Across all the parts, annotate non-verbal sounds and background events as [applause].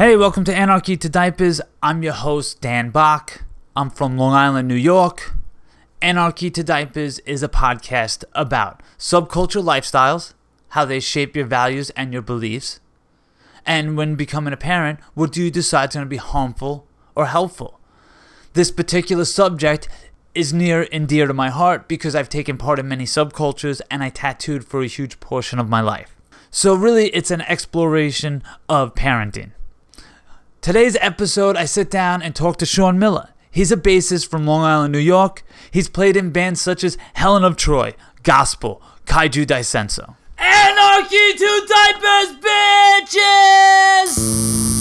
Hey, welcome to Anarchy to Diapers. I'm your host, Dan Bach. I'm from Long Island, New York. Anarchy to Diapers is a podcast about subculture lifestyles, how they shape your values and your beliefs, and when becoming a parent, what do you decide is going to be harmful or helpful? This particular subject is near and dear to my heart because I've taken part in many subcultures and I tattooed for a huge portion of my life. So, really, it's an exploration of parenting. Today's episode, I sit down and talk to Sean Miller. He's a bassist from Long Island, New York. He's played in bands such as Helen of Troy, Gospel, Kaiju Daisenso. Anarchy to diapers, bitches!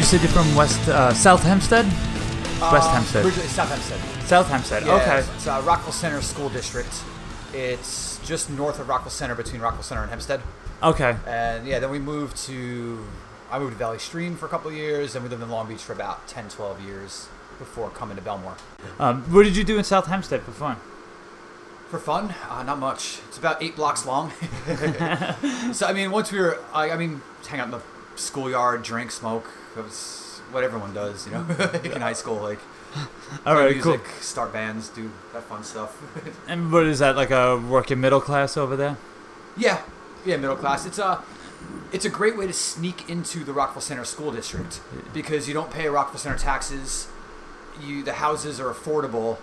You said you're from West uh, South Hempstead, West Um, Hempstead, Originally South Hempstead. South Hempstead. Yeah, okay, It's, it's uh, Rockville Centre School District. It's just north of Rockville Centre, between Rockville Centre and Hempstead. okay. And yeah, then we moved to. I moved to Valley Stream for a couple of years, and we lived in Long Beach for about 10, 12 years before coming to Bellmore. Um, what did you do in South Hempstead for fun? For fun, uh, not much. It's about eight blocks long. [laughs] [laughs] so I mean, once we were, I, I mean, hang out in the schoolyard, drink, smoke. It was what everyone does, you know, [laughs] in high school. Like [laughs] All right, music, cool. start bands, do that fun stuff. [laughs] And what is that like a working middle class over there? Yeah, yeah, middle class. It's a, it's a great way to sneak into the Rockville Centre School District because you don't pay Rockville Centre taxes. You the houses are affordable,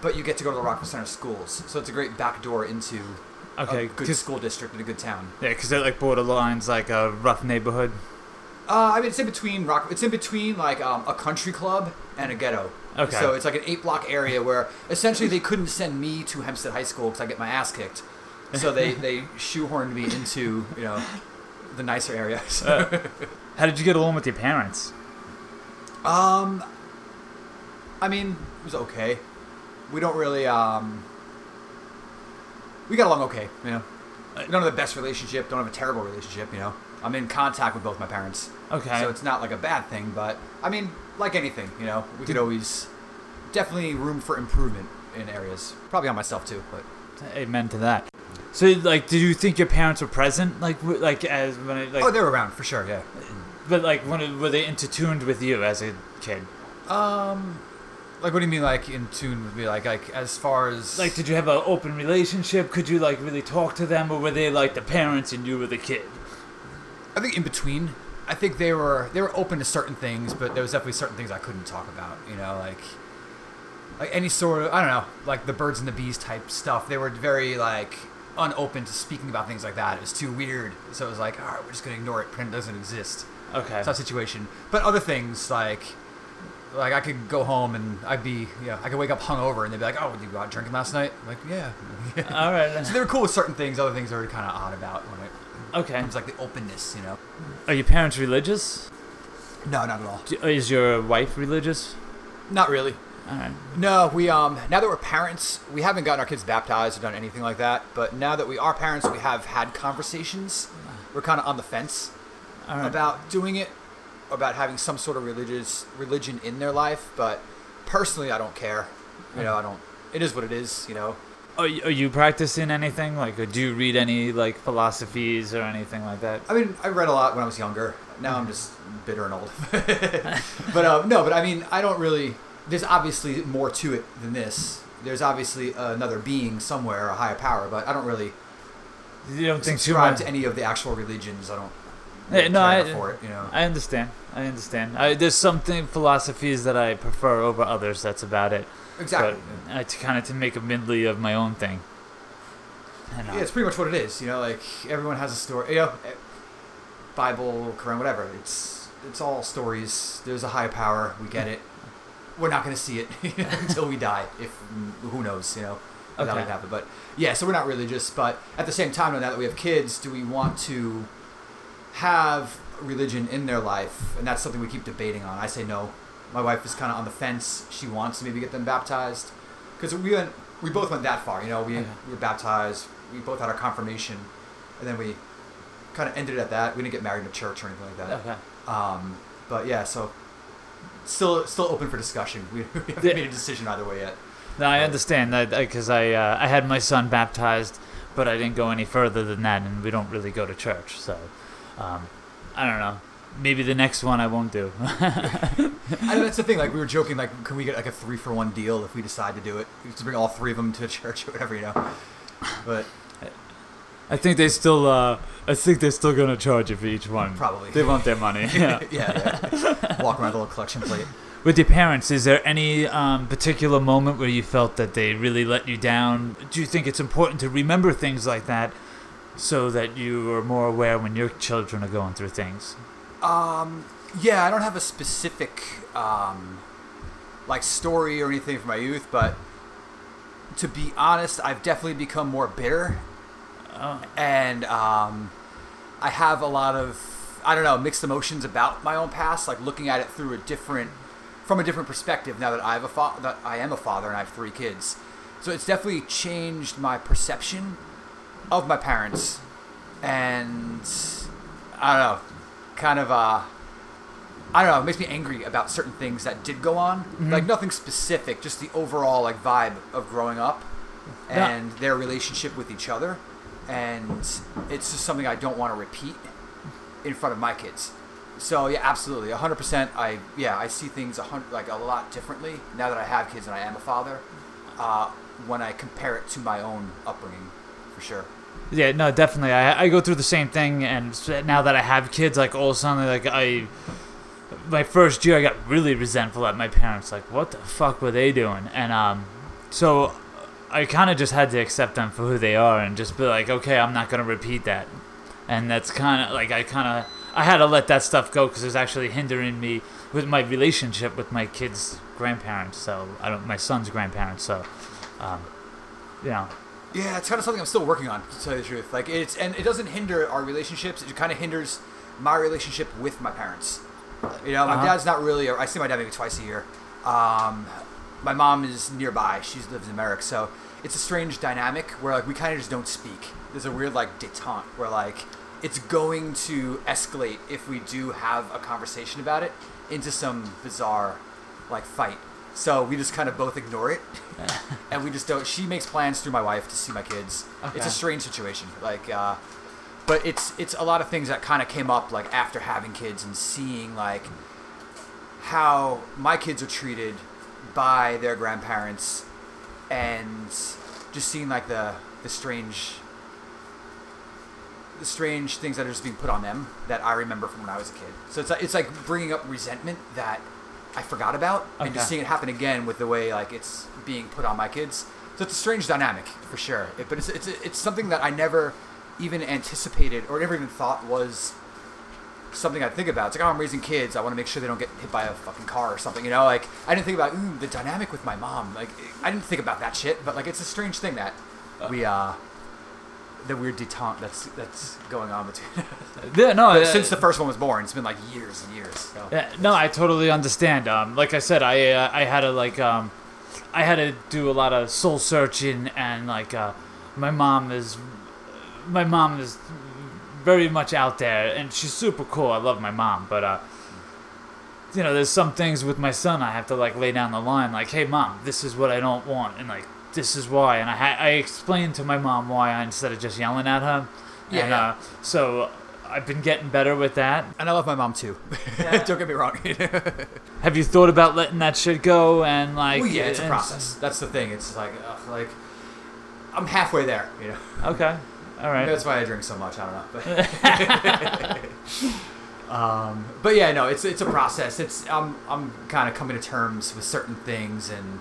but you get to go to the Rockville Centre schools. So it's a great backdoor into Okay, a good school district in a good town. Yeah, because it like borderlines like a rough neighborhood. Uh, I mean, it's in between rock. It's in between like um, a country club and a ghetto. Okay. So it's like an eight block area where essentially they couldn't send me to Hempstead High School because I get my ass kicked. So they [laughs] they shoehorned me into you know the nicer areas. [laughs] Uh, how did you get along with your parents? Um, I mean, it was okay. We don't really um. We got along okay, you know. We don't have the best relationship. Don't have a terrible relationship, you know. I'm in contact with both my parents, Okay. so it's not like a bad thing. But I mean, like anything, you know, we could always definitely room for improvement in areas. Probably on myself too, but Amen to that. So, like, did you think your parents were present, like, like as when, it, like, oh, they were around for sure. Yeah. but like, when it, were they intertuned with you as a kid? Um, like what do you mean, like in tune with me? Like, like as far as Like, did you have an open relationship? Could you like really talk to them, or were they like the parents and you were the kid? I think in between. I think they were they were open to certain things, but there was definitely certain things I couldn't talk about. You know, like like any sort of I don't know, like the birds and the bees type stuff. They were very like unopen to speaking about things like that. It was too weird, so it was like, all right, we're just gonna ignore it, Print doesn't exist. Okay. Tough situation. But other things like like I could go home and I'd be you know I could wake up hungover and they'd be like, oh, you go out drinking last night? I'm like, yeah. All right. [laughs] so they were cool with certain things. Other things they were kind of odd about when it Okay. comes like the openness, you know. Are your parents religious? No, not at all. Do- Is your wife religious? Not really. All right. No, we um now that we're parents, we haven't gotten our kids baptized or done anything like that. But now that we are parents, we have had conversations. We're kind of on the fence right. about doing it, about having some sort of religious religion in their life. But personally, I don't care. You know, I don't. It is what it is. You know. Are you, are you practicing anything? Like, do you read any like philosophies or anything like that? I mean, I read a lot when I was younger. Now I'm just bitter and old. [laughs] [laughs] but um, no, but I mean, I don't really. There's obviously more to it than this. There's obviously another being somewhere, a higher power, but I don't really You don't think too subscribe much? to any of the actual religions. I don't. Yeah, no, I- it. You know. I understand. I understand. I, there's something philosophies that I prefer over others. That's about it. exactly. But uh, to kind of to make a medley of my own thing. Uh, yeah, it's pretty much what it is. You know, like everyone has a story. You know, eh, Bible, Quran, whatever. It's it's all stories. There's a higher power. We get it. We're not going to see it [laughs] until we die. If who knows, you know, if that Okay. would happen. But yeah, so we're not religious. But at the same time, now that we have kids, do we want to have religion in their life? And that's something we keep debating on. I say no. My wife is kind of on the fence. She wants to maybe get them baptized because we went we both went that far. You know, we, we were baptized. We both had our confirmation, and then we kind of ended it at that. We didn't get married in a church or anything like that. Okay. Um, but yeah, so still still open for discussion. We, [laughs] we haven't Yeah. made a decision either way yet. No, I understand that because I uh, I had my son baptized, but I didn't go any further than that, and we don't really go to church. So, um, I don't know. Maybe the next one I won't do. [laughs] I know that's the thing. Like we were joking, like can we get like a three for one deal if we decide to do it? To bring all three of them to [laughs] church or whatever, you know. But I think they still. Uh, I think they're still gonna charge you for each one. Probably. They want their money. Yeah. [laughs] yeah, yeah. walk around with a little collection plate. With your parents, is there any um, particular moment where you felt that they really let you down? Do you think it's important to remember things like that so that you are more aware when your children are going through things? Um, yeah, I don't have a specific um, like story or anything from my youth, but to be honest, I've definitely become more bitter, Oh, and um, I have a lot of I don't know mixed emotions about my own past, like looking at it through a different from a different perspective now that I have a fa- that I am a father and I have three kids. So it's definitely changed my perception of my parents, and I don't know, kind of uh, I don't know, it makes me angry about certain things that did go on. Like nothing specific, just the overall like vibe of growing up Yeah. and their relationship with each other. And it's just something I don't want to repeat in front of my kids. So yeah, absolutely, 100%. I yeah, I see things a hundred, like a lot differently now that I have kids and I am a father. Uh, when I compare it to my own upbringing, for sure. Yeah, no, definitely. I, I go through the same thing, and now that I have kids, like all of a sudden, like I, my first year, I got really resentful at my parents. Like, what the fuck were they doing? And um, so I kind of just had to accept them for who they are, and just be like, okay, I'm not gonna repeat that. And that's kind of like I kind of I had to let that stuff go because it was actually hindering me with my relationship with my kids' grandparents. So I don't, my son's grandparents. So, um, you know, Yeah, it's kind of something I'm still working on, to tell you the truth. Like it's and it doesn't hinder our relationships. It kind of hinders my relationship with my parents. You know, my Uh-huh. dad's not really. I see my dad maybe twice a year. Um, my mom is nearby. She lives in Merrick, so it's a strange dynamic where like we kind of just don't speak. There's a weird like detente where like it's going to escalate if we do have a conversation about it into some bizarre like fight. So we just kind of both ignore it, [laughs] and we just don't. She makes plans through my wife to see my kids. It's a strange situation, like, uh, but it's it's a lot of things that kind of came up like after having kids and seeing like how my kids are treated by their grandparents, and just seeing like the the strange the strange things that are just being put on them that I remember from when I was a kid. So it's like, it's like bringing up resentment that I forgot about, and just seeing it happen again with the way like it's being put on my kids. So it's a strange dynamic for sure. It, but it's it's it's something that I never even anticipated or never even thought was something I'd think about. It's like, oh, I'm raising kids. I want to make sure they don't get hit by a fucking car or something. You know, like I didn't think about ooh, the dynamic with my mom. Like I didn't think about that shit. But like it's a strange thing that we uh the weird detente that's that's going on between [laughs] yeah, no, uh, since the first one was born. It's been like years and years. So. Yeah, no, I totally understand. Um, like I said, I uh, I had to like um, I had to do a lot of soul searching, and like uh, my mom is my mom is very much out there, and she's super cool. I love my mom, but uh, you know, there's some things with my son I have to like lay down the line, like, hey, mom, this is what I don't want, and like this is why, and I ha- I explained to my mom why instead of just yelling at her. Yeah, and, yeah. Uh, so I've been getting better with that. And I love my mom too. [laughs] Yeah. Don't get me wrong. [laughs] Have you thought about letting that shit go and like? well, yeah, it's a process. That's the thing. It's like ugh, like I'm halfway there. You know. [laughs] Okay, all right. That's why I drink so much. I don't know. But, um, but yeah, no, it's it's a process. It's I'm I'm kind of coming to terms with certain things and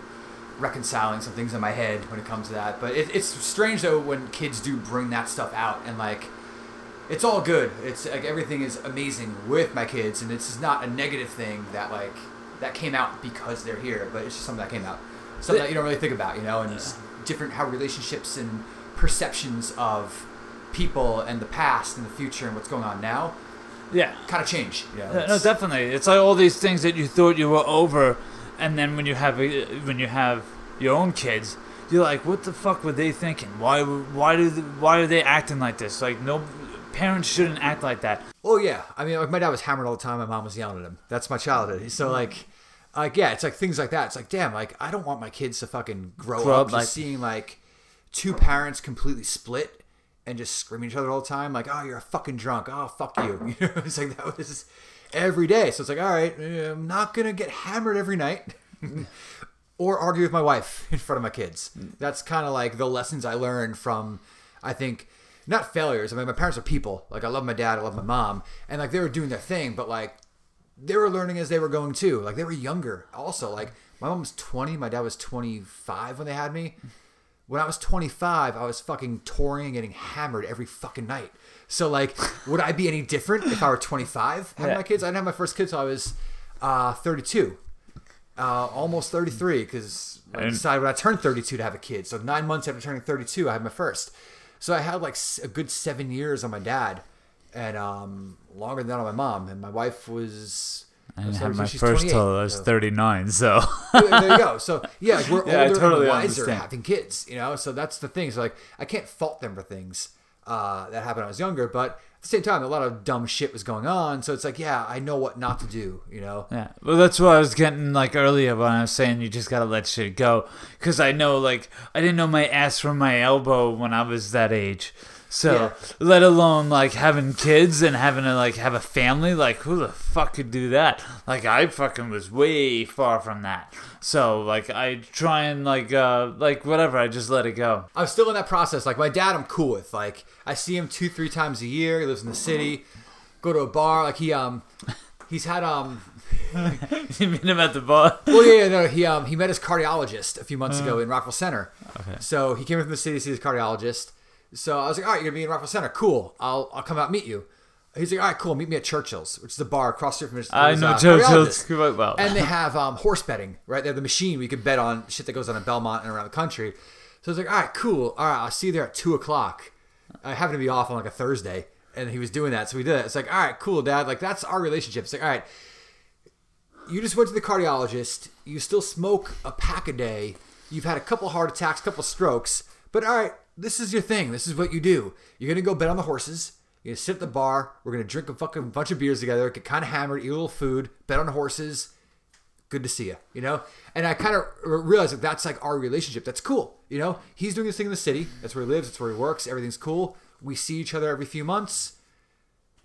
reconciling some things in my head when it comes to that. But it, it's strange though when kids do bring that stuff out and like it's all good. It's like everything is amazing with my kids, and it's not a negative thing that like that came out because they're here, but it's just something that came out, something that you don't really think about, you know, and just different how relationships and perceptions of people and the past and the future and what's going on now yeah. kind of change. You know, Yeah, no, definitely. It's like all these things that you thought you were over, and then when you have a, when you have your own kids, you're like, what the fuck were they thinking? Why why do they, why are they acting like this? Like no parents shouldn't act like that. Oh yeah, I mean, like my dad was hammered all the time. My mom was yelling at him. That's my childhood. So mm-hmm. like, like yeah, it's like things like that. It's like damn, like I don't want my kids to fucking grow, Grow up, up just like- seeing like two parents completely split and just screaming at each other all the time. Like, oh, you're a fucking drunk. Oh, fuck you. [laughs] You know, it's like that was every day. So it's like, all right, I'm not gonna get hammered every night. [laughs] or argue with my wife in front of my kids. That's kind of like the lessons I learned from, I think, not failures. I mean, my parents are people. Like, I love my dad, I love my mom, and like they were doing their thing, but like they were learning as they were going too. Like they were younger. Also, like my mom was 20, my dad was 25 when they had me. When I was 25, I was fucking touring and getting hammered every fucking night. So like, would I be any different if I were 25 having Yeah. my kids? I didn't have my first kid till I was uh, 32 uh, almost 33 because I And- decided when I turned 32 to have a kid. So nine months after turning 32, I had my first. So I had like a good seven years on my dad, and um, longer than that on my mom. And my wife was. I didn't have my first 28, till I was so- 39, so there there you go. So yeah, like, we're [laughs] Yeah, I older totally and wiser understand. having kids, you know. So that's the thing. So like, I can't fault them for things uh, that happened when I was younger, but at the same time, a lot of dumb shit was going on. So it's like, yeah, I know what not to do, you know. Yeah, well, that's what I was getting like earlier when I was saying you just gotta let shit go. Because I know, like, I didn't know my ass from my elbow when I was that age. So, Yeah. let alone like having kids and having to like have a family, like who the fuck could do that? Like I fucking was way far from that. So like I try and like uh like whatever, I just let it go. I'm still in that process. Like my dad, I'm cool with. Like I see him two, three times a year. He lives in the city. Go to a bar. Like he um, he's had um. [laughs] you meet him at the bar? Well, yeah, yeah, no. He um he met his cardiologist a few months Uh. ago in Rockville Centre. Okay. So he came from the city to see his cardiologist. So I was like, all right, you're gonna be in Rockville Centre. Cool. I'll I'll come out and meet you. He's like, all right, cool. Meet me at Churchill's, which is the bar across the street from his. I his, know uh, Churchill's quite well. [laughs] And they have um, horse betting, right? They have the machine where you can bet on shit that goes on in Belmont and around the country. So I was like, all right, cool. All right, I'll see you there at two o'clock. I happened to be off on like a Thursday, and he was doing that, so we did it. It's like, all right, cool, Dad. Like that's our relationship. It's like, all right, you just went to the cardiologist. You still smoke a pack a day. You've had a couple heart attacks, couple strokes. But all right, this is your thing. This is what you do. You're gonna go bet on the horses. You're gonna sit at the bar. We're gonna drink a fucking bunch of beers together. Get kind of hammered, eat a little food, bet on horses. Good to see you. You know. And I kind of realized that that's like our relationship. That's cool. You know. He's doing this thing in the city. That's where he lives. That's where he works. Everything's cool. We see each other every few months.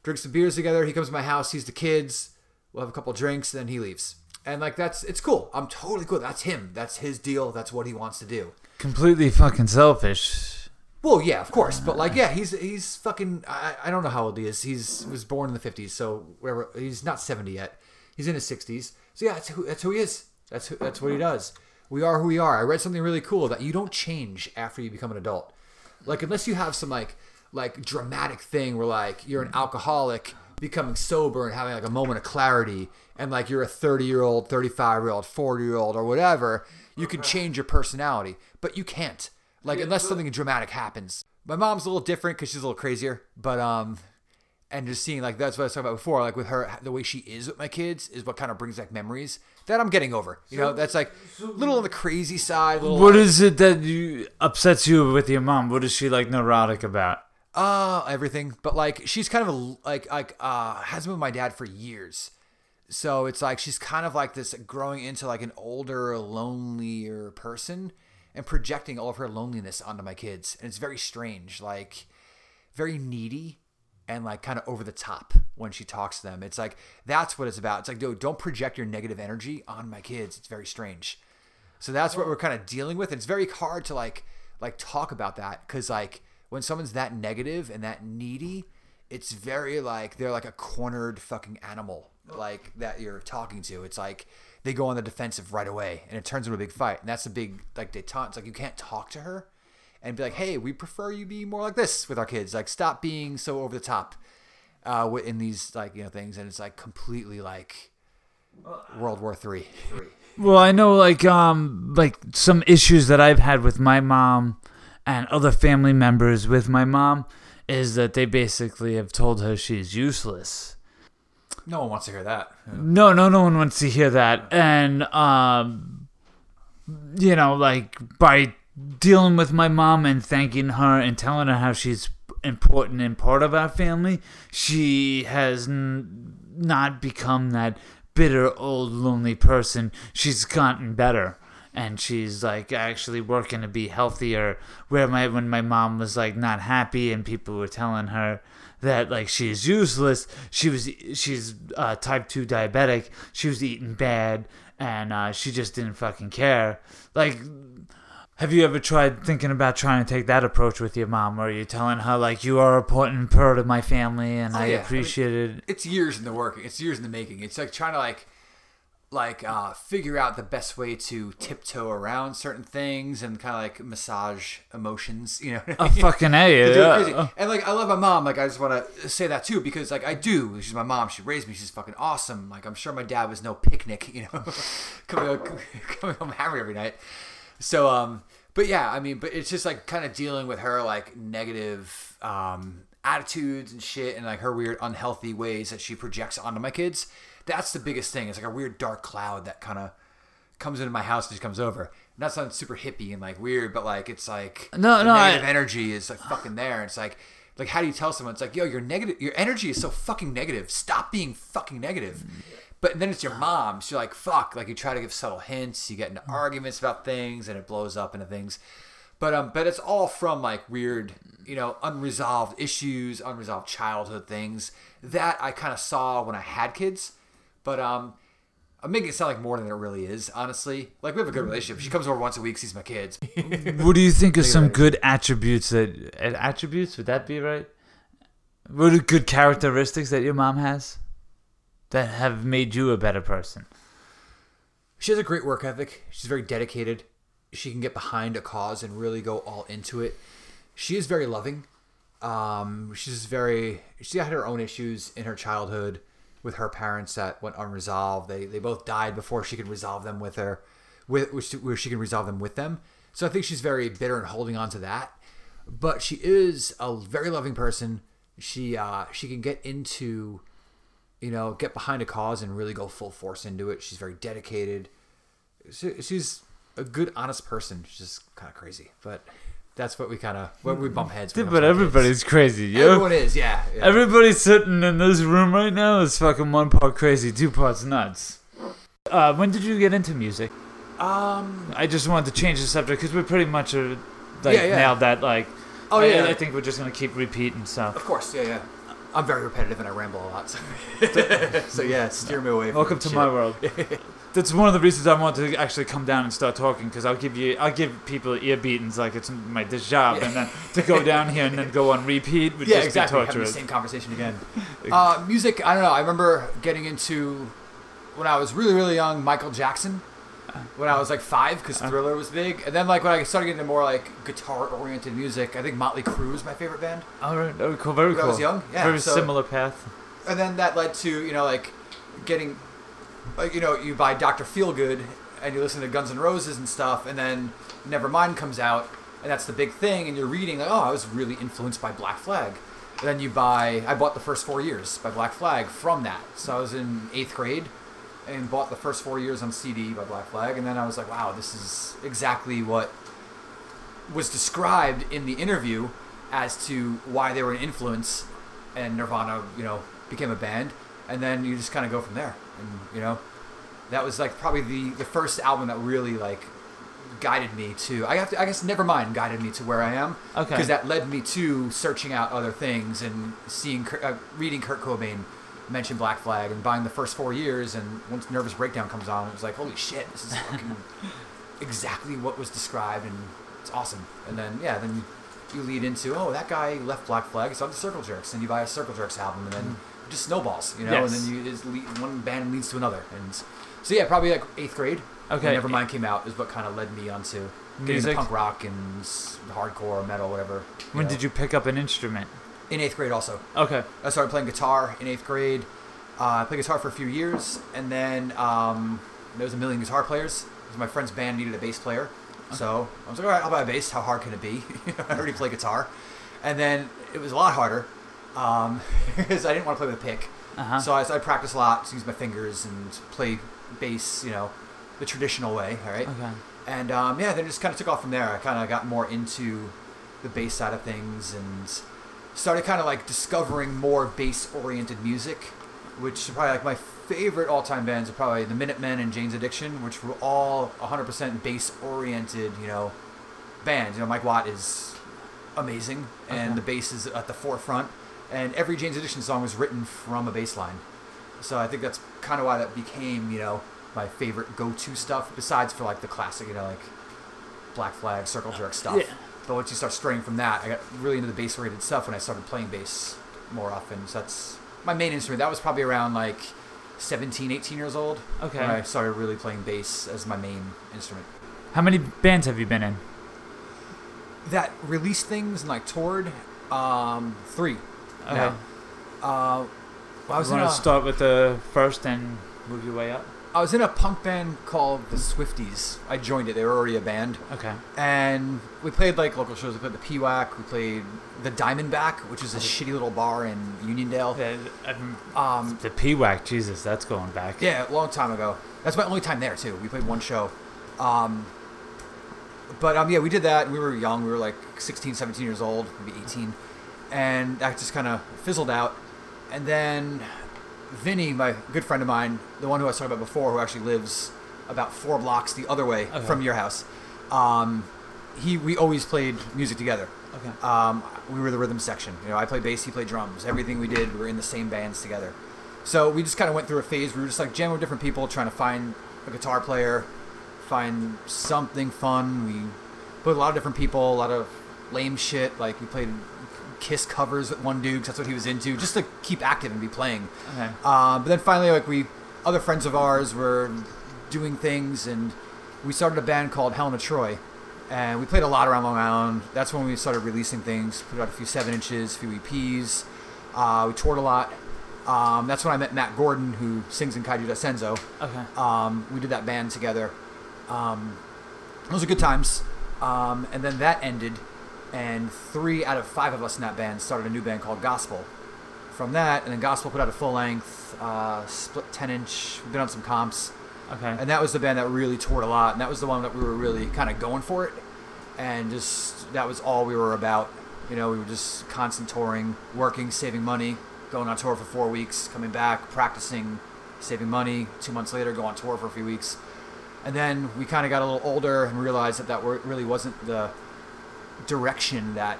Drink some beers together. He comes to my house. Sees the kids. We'll have a couple drinks. Then he leaves. And like that's it's cool. I'm totally cool. That's him. That's his deal. That's what he wants to do. Completely fucking selfish. Well, yeah, of course, but like, yeah, he's he's fucking. I, I don't know how old he is. He's was born in the fifties, so whatever. He's not seventy yet. He's in his sixties. So yeah, that's who that's who he is. That's who, that's what he does. We are who we are. I read something really cool that you don't change after you become an adult. Like unless you have some like like dramatic thing where like you're an alcoholic becoming sober and having like a moment of clarity and like you're a 30 year old 35 year old 40 year old or whatever you can change your personality but you can't like unless something dramatic happens my mom's a little different because she's a little crazier but um and just seeing like that's what I was talking about before like with her the way she is with my kids is what kind of brings back memories that I'm getting over you know that's like a little on the crazy side a little What is it that you upsets you with your mom? What is she like neurotic about? Uh, everything. But like, she's kind of a like like uh has been with my dad for years, so it's like she's kind of like this growing into like an older, lonelier person, and projecting all of her loneliness onto my kids, and it's very strange. Like, very needy, and like kind of over the top when she talks to them. It's like that's what it's about. It's like, dude, don't project your negative energy on my kids. It's very strange. So that's what we're kind of dealing with. And it's very hard to like like talk about that because like when someone's that negative and that needy, it's very like they're like a cornered fucking animal like that you're talking to. It's like they go on the defensive right away and it turns into a big fight. And that's a big like detente. It's like you can't talk to her and be like, hey, we prefer you be more like this with our kids. Like stop being so over the top uh, in these like you know things. And it's like completely like World War Three. Well, I know like um like some issues that I've had with my mom and other family members with my mom is that they basically have told her she's useless. No one wants to hear that. No, no, no one wants to hear that. And um you know, like by dealing with my mom and thanking her and telling her how she's important and part of our family, she has n- not become that bitter old lonely person. She's gotten better and she's like actually working to be healthier. Where my when my mom was like not happy and people were telling her that like she's useless, she was she's uh, type two diabetic. She was eating bad and uh, she just didn't fucking care. Like have you ever tried thinking about trying to take that approach with your mom, where you're telling her like you are an important part of my family and Oh, I yeah. I mean, appreciate it? it's years in the working. It's years in the making. It's like trying to like like uh, figure out the best way to tiptoe around certain things and kind of like massage emotions. You know, what I Oh, fucking a, [laughs] To do it yeah. And like I love my mom. Like I just want to say that too because like I do. She's my mom. She raised me. She's fucking awesome. Like I'm sure my dad was no picnic. You know, [laughs] coming home, [laughs] coming home hammered every night. So um, but yeah, I mean, but it's just like kind of dealing with her like negative um attitudes and shit and like her weird unhealthy ways that she projects onto my kids. That's the biggest thing. It's like a weird dark cloud that kind of comes into my house and just comes over. And that sounds super hippie and like weird, but like it's like No, the no, I- negative energy is like fucking there. It's like like how do you tell someone? It's like yo, your negative, your energy is so fucking negative. Stop being fucking negative. But then it's your mom. So you're like fuck. Like you try to give subtle hints. You get into arguments about things, and it blows up into things. But um, but it's all from like weird, you know, unresolved issues, unresolved childhood things that I kind of saw when I had kids. But um, I'm making it sound like more than it really is, honestly. Like we have a good relationship. She comes over once a week, sees my kids. [laughs] What do you think of some good attributes that attributes would that be right? What are good characteristics that your mom has that have made you a better person? She has a great work ethic. She's very dedicated. She can get behind a cause and really go all into it. She is very loving. Um, she's very. She had her own issues in her childhood with her parents that went unresolved. They they both died before she could resolve them with her, with which where she can resolve them with them. So I think she's very bitter and holding on to that. But she is a very loving person. She uh, she can get into you know, get behind a cause and really go full force into it. She's very dedicated. She, she's a good, honest person. She's just kind of crazy, but that's what we kind of what we bump heads. when But everybody's crazy, yo. everyone is, yeah. yeah. Everybody sitting in this room right now is fucking one part crazy, two parts nuts. Uh, when did you get into music? um, I just wanted to change the subject because we're pretty much are, like Yeah, yeah. nailed that. Like, Oh, I- yeah. I, think we're just gonna keep repeating stuff. of course, yeah, yeah. I'm very repetitive and I ramble a lot. So, [laughs] so yeah, steer me away. From Welcome to shit. my world. [laughs] That's one of the reasons I wanted to actually come down and start talking because I'll give you, I'll give people ear beatings like it's my job, and then to go down here and then go on repeat would yeah, just exactly. be Having the same conversation again. [laughs] Uh, music, I don't know. I remember getting into when I was really, really young, Michael Jackson. When I was like five, because Uh. Thriller was big, and then like when I started getting into more like guitar-oriented music, I think Motley Crue is my favorite band. All right, oh, cool, very When I cool. was young, yeah, very so- similar path. and then that led to you know like getting like you know you buy Dr. Feelgood and you listen to Guns N' Roses and stuff, and then Nevermind comes out, and that's the big thing, and you're reading like oh I was really influenced by Black Flag, and then you buy I bought the first four years by Black Flag from that, so I was in eighth grade. And bought the first four years on CD by Black Flag, and then I was like, "Wow, this is exactly what was described in the interview as to why they were an influence and Nirvana, you know, became a band, and then you just kind of go from there, and you know, that was like probably the the first album that really like guided me to. I have to, I guess, Nevermind guided me to where I am, Okay. because that led me to searching out other things and seeing, uh, reading Kurt Cobain mention Black Flag and buying the first four years, and once Nervous Breakdown comes on, it was like, holy shit, this is fucking [laughs] exactly what was described, and it's awesome. And then yeah, then you, you lead into oh that guy left Black Flag, so on the Circle Jerks, and you buy a Circle Jerks album, and then it just snowballs, you know, Yes. and then you just lead, one band leads to another, and so yeah, probably like eighth grade. Okay. Nevermind came out is what kind of led me onto Music? punk rock and hardcore metal, whatever. When know. did you pick up an instrument? In eighth grade, also. Okay. I started playing guitar in eighth grade. Uh, I played guitar for a few years, and then um, there was a million guitar players. My friend's band needed a bass player, so I was like, all right, I'll buy a bass. How hard can it be? [laughs] I already play guitar, and then it was a lot harder um, [laughs] because I didn't want to play with a pick. Uh-huh. So I, so I practiced a lot to use my fingers and play bass, you know, the traditional way. All right. Okay. and um, yeah, then it just kind of took off from there. I kind of got more into the bass side of things and started kind of like discovering more bass-oriented music, which are probably like my favorite all-time bands are probably the Minutemen and Jane's Addiction, which were all 100% bass-oriented, you know, bands. You know, Mike Watt is amazing, and Okay. the bass is at the forefront. And every Jane's Addiction song was written from a bass line. So I think that's kind of why that became, you know, my favorite go-to stuff. Besides for like the classic, you know, like Black Flag, Circle Jerk stuff. Yeah. But once you start straying from that, I got really into the bass-oriented stuff when I started playing bass more often. So that's my main instrument. That was probably around like 17, 18 years old. Okay. When I started really playing bass as my main instrument. How many bands have you been in? That released things and like toured, um, three. Okay. Uh, well, I was you want to start with the first and move your way up? I was in a punk band called the Swifties. I joined it. They were already a band. Okay. And we played like local shows. We played the PWAC. We played the Diamondback, which is a shitty little bar in Uniondale. The, um, Um, the PWAC, Jesus, that's going back. yeah, a long time ago. That's my only time there too. We played one show. Um, but um, yeah, we did that. We were young. We were like 16, 17 years old, maybe 18, and that just kind of fizzled out. And then Vinny, my good friend of mine, the one who I was talking about before, who actually lives about four blocks the other way Okay. from your house, um, he we always played music together. Okay. Um, we were the rhythm section. You know, I played bass, he played drums. Everything we did, we were in the same bands together. So we just kind of went through a phase. We were just like jamming with different people, trying to find a guitar player, find something fun. We played with a lot of different people, a lot of lame shit. Like we played Kiss covers with one dude 'cause that's what he was into, just to keep active and be playing. Okay. Um, but then finally, like we, other friends of ours were doing things, and we started a band called Helen of Troy, and we played a lot around Long Island. That's when we started releasing things. Put out a few seven inches, a few EPs. Uh, we toured a lot. Um, that's when I met Matt Gordon, who sings in Kaiju Daisenso. Okay. Um, we did that band together. Um, those are good times. Um, and then that ended, and three out of five of us in that band started a new band called Gospel. From that, and then Gospel put out a full length, uh, split 10 inch. We've been on some comps. Okay. And that was the band that really toured a lot, and that was the one that we were really kind of going for it. And just, that was all we were about. You know, we were just constant touring, working, saving money, going on tour for four weeks, coming back, practicing, saving money. Two months later, go on tour for a few weeks. And then we kind of got a little older and realized that that really wasn't the direction that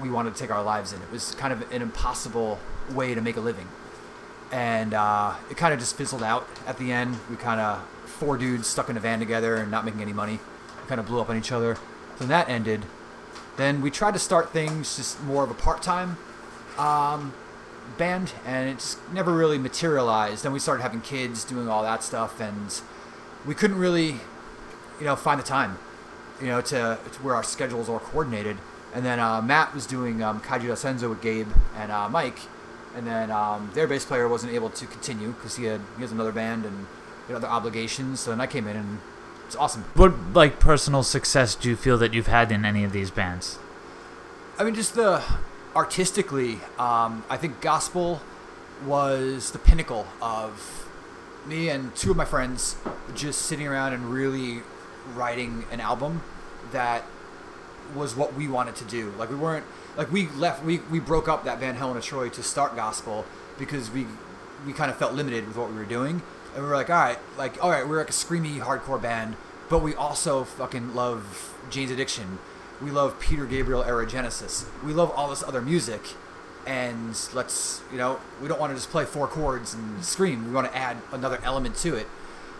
we wanted to take our lives in. It was kind of an impossible way to make a living. And uh, it kind of just fizzled out at the end. We kind of, four dudes stuck in a van together and not making any money. Kind of blew up on each other. Then that ended. Then we tried to start things just more of a part time um, band, and it's never really materialized. Then we started having kids, doing all that stuff, and we couldn't really, you know, find the time, you know, to, to where our schedules are coordinated. And then uh, Matt was doing um, Kaiju Senzo with Gabe and uh, Mike, and then um, their bass player wasn't able to continue because he had he has another band and other obligations. So then I came in, and it's awesome. What like personal success do you feel that you've had in any of these bands? I mean, just the artistically, um, I think gospel was the pinnacle of me and two of my friends just sitting around and really writing an album that was what we wanted to do. Like we weren't like we left we, we broke up that band Helen of Troy to start gospel because we we kind of felt limited with what we were doing. And we were like, all right, like all right, we're like a screamy hardcore band, but we also fucking love Jane's Addiction. We love Peter Gabriel era Genesis. We love all this other music. And let's, you know, we don't want to just play four chords and scream. We want to add another element to it.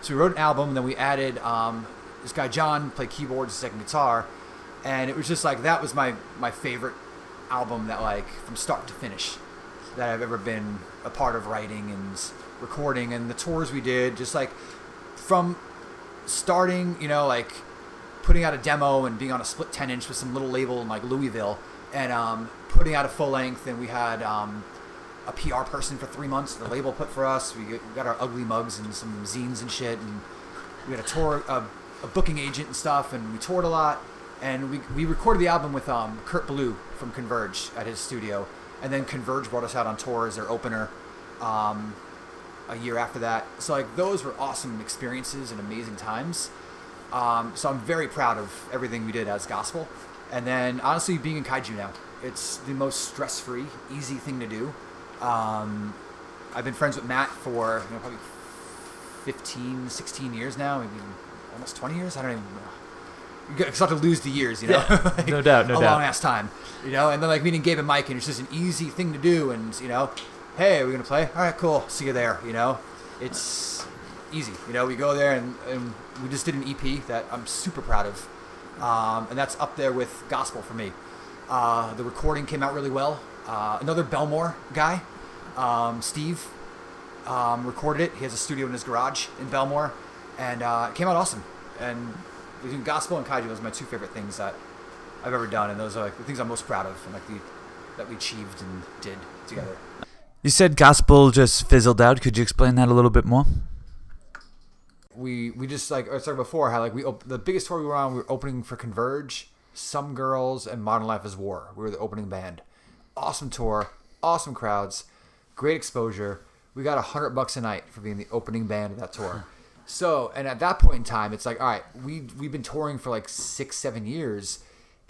So we wrote an album, and then we added um, this guy John played keyboards, second guitar, and it was just like that was my my favorite album that like from start to finish that I've ever been a part of writing and recording, and the tours we did, just like from starting, you know, like putting out a demo and being on a split 10 inch with some little label in like Louisville and um, putting out a full length. And we had um, a PR person for three months, the label put for us. We got- our ugly mugs and some zines and shit. And we had a tour, a, a booking agent and stuff. And we toured a lot. And we, we recorded the album with um, Kurt Ballou from Converge at his studio. And then Converge brought us out on tour as their opener. Um, a year after that. So like those were awesome experiences and amazing times. Um, so I'm very proud of everything we did as gospel. And then honestly, being in kaiju now, it's the most stress-free, easy thing to do. Um, I've been friends with Matt for you know, probably 15, 16 years now, maybe almost 20 years. I don't even know. You start to lose the years, you know. Yeah, [laughs] Like, no doubt, no a doubt. long ass time, you know. And then like meeting Gabe and Mike, and it's just an easy thing to do, and you know, hey, are we gonna play? All right, cool. See you there. You know, it's easy. You know, we go there, and, and we just did an EP that I'm super proud of, um, and that's up there with gospel for me. Uh, the recording came out really well. Uh, another Bellmore guy, um, Steve, um, recorded it. He has a studio in his garage in Bellmore, and uh, it came out awesome. And between gospel and kaiju, those are my two favorite things that I've ever done, and those are like the things I'm most proud of, and like the that we achieved and did together. You said gospel just fizzled out. Could you explain that a little bit more? We we just like I talking before how like we op- the biggest tour we were on, we were opening for Converge, Some Girls, and Modern Life is War. We were the opening band. Awesome tour, awesome crowds, great exposure. We got a hundred bucks a night for being the opening band of that tour. [laughs] So, and at that point in time, it's like, all right, we we've been touring for like six, seven years,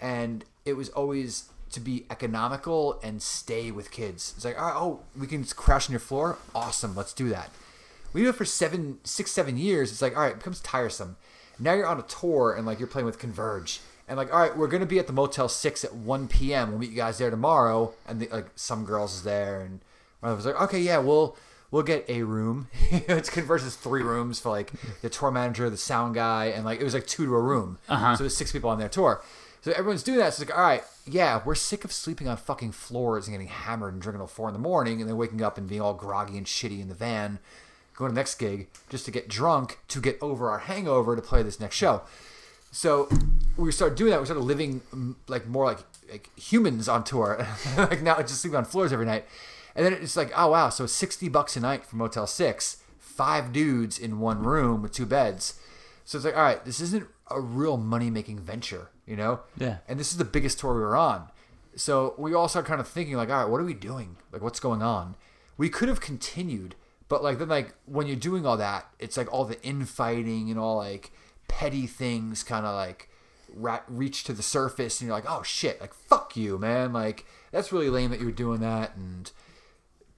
and it was always to be economical and stay with kids. It's like, all right, oh, we can crash on your floor. Awesome, let's do that. We do it for seven, six, seven years. It's like, all right, it becomes tiresome. Now you're on a tour and like you're playing with Converge, and like, all right, we're gonna be at the Motel Six at 1 p.m. We'll meet you guys there tomorrow. And the, like some girls is there, and us was like, okay, yeah, we'll we'll get a room. [laughs] it's Converge is three rooms for like the tour manager, the sound guy, and like it was like two to a room. Uh-huh. So there's six people on their tour. So everyone's doing that. So it's like, all right, yeah, we're sick of sleeping on fucking floors and getting hammered and drinking till four in the morning, and then waking up and being all groggy and shitty in the van, going to the next gig just to get drunk to get over our hangover to play this next show. So we started doing that. We started living like more like like humans on tour. [laughs] like now, just sleeping on floors every night. And then it's like, oh wow, so sixty bucks a night for Motel Six, five dudes in one room with two beds. So it's like, all right, this isn't a real money making venture, you know? Yeah. And this is the biggest tour we were on. So we all started kind of thinking, like, all right, what are we doing? Like, what's going on? We could have continued, but like then like when you're doing all that, it's like all the infighting and all like petty things kind of like ra- reach to the surface, and you're like, oh shit, like fuck you, man. Like that's really lame that you're doing that, and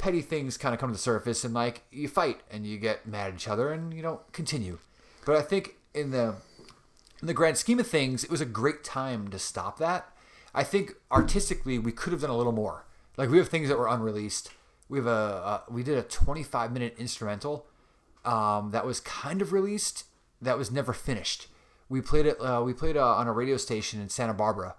petty things kind of come to the surface, and like you fight and you get mad at each other, and you don't continue. But I think in the in the grand scheme of things, it was a great time to stop that. I think artistically, we could have done a little more. Like we have things that were unreleased. We have a we did a 25 minute instrumental um, that was kind of released that was never finished. We played it. Uh, we played uh, on a radio station in Santa Barbara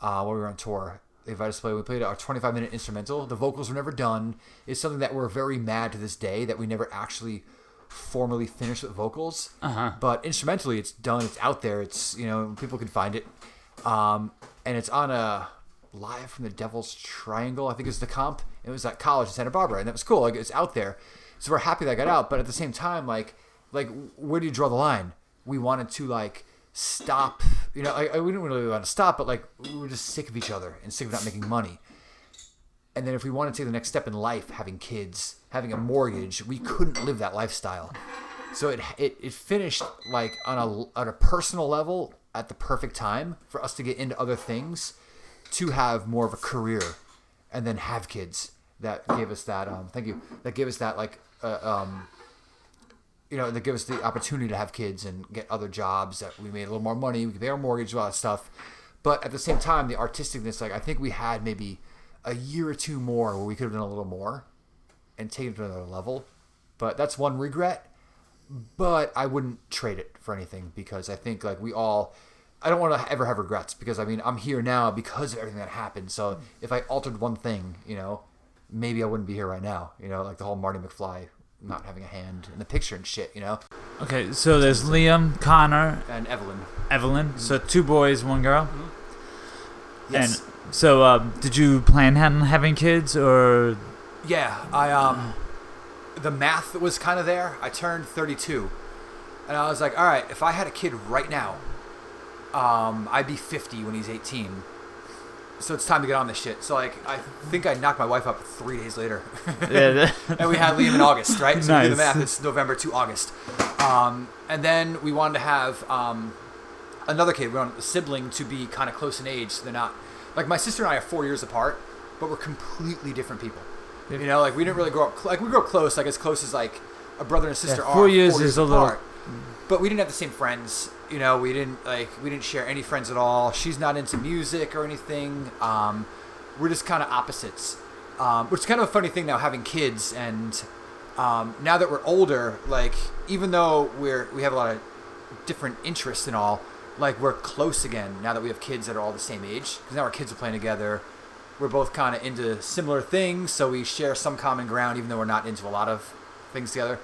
uh, while we were on tour. They invited us to play. We played our 25 minute instrumental. The vocals were never done. It's something that we're very mad to this day that we never actually formally finished with vocals. Uh-huh. But instrumentally, it's done. It's out there. It's you know people can find it, um, and it's on a live from the Devil's Triangle. I think is the comp. It was at college in Santa Barbara, and that was cool. Like it's out there, so we're happy that got out. But at the same time, like like where do you draw the line? We wanted to like stop. You know, I, we didn't really want to stop, but like we were just sick of each other and sick of not making money. And then if we wanted to take the next step in life, having kids, having a mortgage, we couldn't live that lifestyle. So it it, it finished like on a on a personal level at the perfect time for us to get into other things, to have more of a career, and then have kids. That gave us that um thank you. That gave us that like uh, um you know, that give us the opportunity to have kids and get other jobs that we made a little more money, we could pay our mortgage, a lot of stuff. But at the same time, the artisticness, like I think we had maybe a year or two more where we could have done a little more and taken it to another level. But that's one regret. But I wouldn't trade it for anything because I think like we all I don't want to ever have regrets because I mean I'm here now because of everything that happened. So if I altered one thing, you know, maybe I wouldn't be here right now. You know, like the whole Marty McFly not having a hand in the picture and shit. You know, Okay, so there's Liam, Connor, and Evelyn. Evelyn. So two boys, one girl. Yes. And so, um, did you plan on having kids, or Yeah, I um, the math was kind of there. I turned 32, and I was like, all right, if I had a kid right now, um, I'd be 50 when he's 18. So it's time to get on this shit. So like, I think I knocked my wife up three days later, [laughs] yeah, [laughs] and we had Liam in August, right? So we do the Nice. math. It's November to August, um, and then we wanted to have um, another kid, we want a sibling to be kind of close in age. So they're not like my sister and I are four years apart, but we're completely different people. You know, like we didn't really grow up like we grew up close, like as close as like a brother and sister Yeah, are. four years is a little- But we didn't have the same friends. You know, we didn't like we didn't share any friends at all. She's not into music or anything. Um, we're just kind of opposites. Um, which is kind of a funny thing now having kids and um, now that we're older, like even though we're we have a lot of different interests and all, like we're close again now that we have kids that are all the same age. Because now our kids are playing together. We're both kind of into similar things, so we share some common ground, even though we're not into a lot of things together.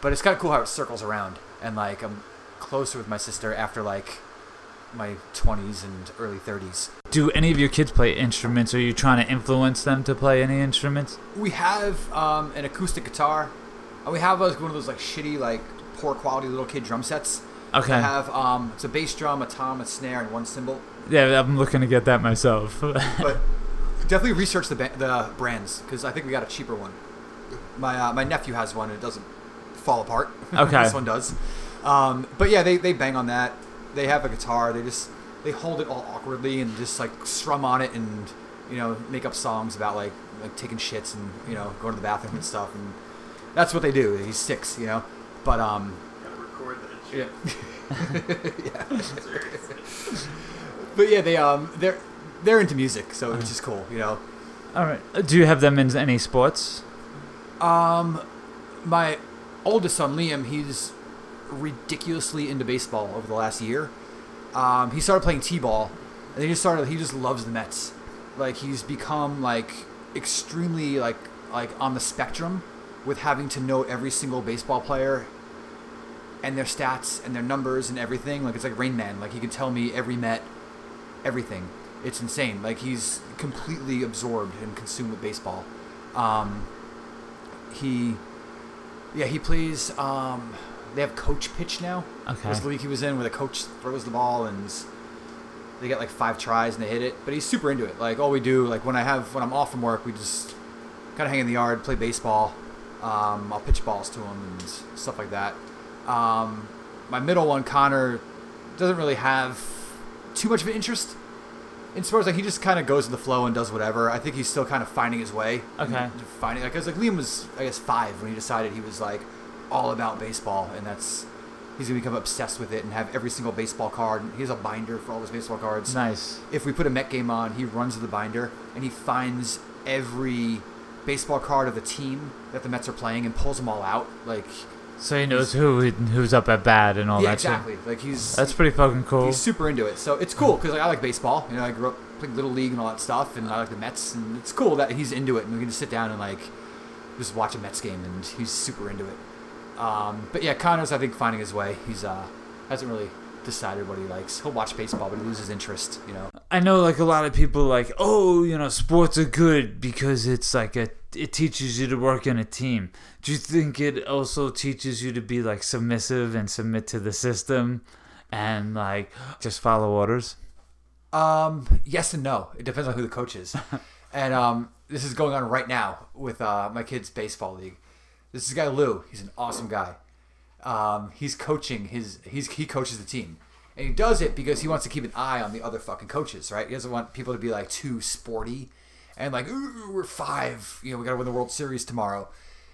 But it's kind of cool how it circles around, and like I'm closer with my sister after like my 20s and early 30s. Do any of your kids play instruments? Are you trying to influence them to play any instruments? We have um, an acoustic guitar. And we have like one of those like shitty, like poor quality little kid drum sets. Okay. I have um, it's a bass drum, a tom, a snare, and one cymbal. Yeah, I'm looking to get that myself. [laughs] But definitely research the ba- the brands because I think we got a cheaper one. My uh, my nephew has one and it doesn't fall apart. [laughs] Okay. this one does. Um, but yeah, they, they bang on that. They have a guitar. They just they hold it all awkwardly and just like strum on it and you know make up songs about like like taking shits and you know going to the bathroom and stuff and that's what they do. He's six, you know. But um, Gotta record that shit. yeah. [laughs] [laughs] yeah. but yeah, they um they're they're into music, so which is cool, you know. All right. Uh, Do you have them in any sports? Um, my oldest son Liam, he's ridiculously into baseball over the last year. Um, he started playing t-ball, and he just started. He just loves the Mets. Like he's become like extremely like like on the spectrum with having to know every single baseball player and their stats and their numbers and everything. Like it's like Rain Man. Like he can tell me every Met, everything. It's insane. Like he's completely absorbed and consumed with baseball. Um, he, yeah, he plays. Um, they have coach pitch now. Okay. This league he was in, where the coach throws the ball and they get like five tries and they hit it. But he's super into it. Like all we do, like when I have when I'm off from work, we just kind of hang in the yard, play baseball. Um, I'll pitch balls to him and stuff like that. Um, my middle one, Connor, doesn't really have too much of an interest in sports. Like he just kind of goes with the flow and does whatever. I think he's still kind of finding his way. Okay. Finding like, cause like Liam was, I guess, five when he decided he was like all about baseball, and that's he's gonna become obsessed with it and have every single baseball card. He has a binder for all his baseball cards. Nice. If we put a Met game on, he runs to the binder and he finds every baseball card of the team that the Mets are playing and pulls them all out. Like, So he knows who who's up at bat and all yeah, that exactly. Like he's. That's pretty fucking cool. He's super into it. So it's cool because like, I like baseball. You know, I grew up playing little league and all that stuff, and I like the Mets, and it's cool that he's into it, and we can just sit down and like just watch a Mets game, and he's super into it. Um, but yeah, Connor's I think finding his way. He's uh hasn't really decided what he likes. He'll watch baseball, but he loses interest. You know. I know like a lot of people like, oh, you know, sports are good because it's like a it teaches you to work in a team. Do you think it also teaches you to be like submissive and submit to the system and like just follow orders? Um, yes and no. It depends on who the coach is. [laughs] and um, this is going on right now with uh, my kid's baseball league. This is guy Lou. He's an awesome guy. Um, he's coaching his. He's he coaches the team, and he does it because he wants to keep an eye on the other fucking coaches. Right? He doesn't want people to be like too sporty and like Ooh, we're five. You know, we got to win the World Series tomorrow.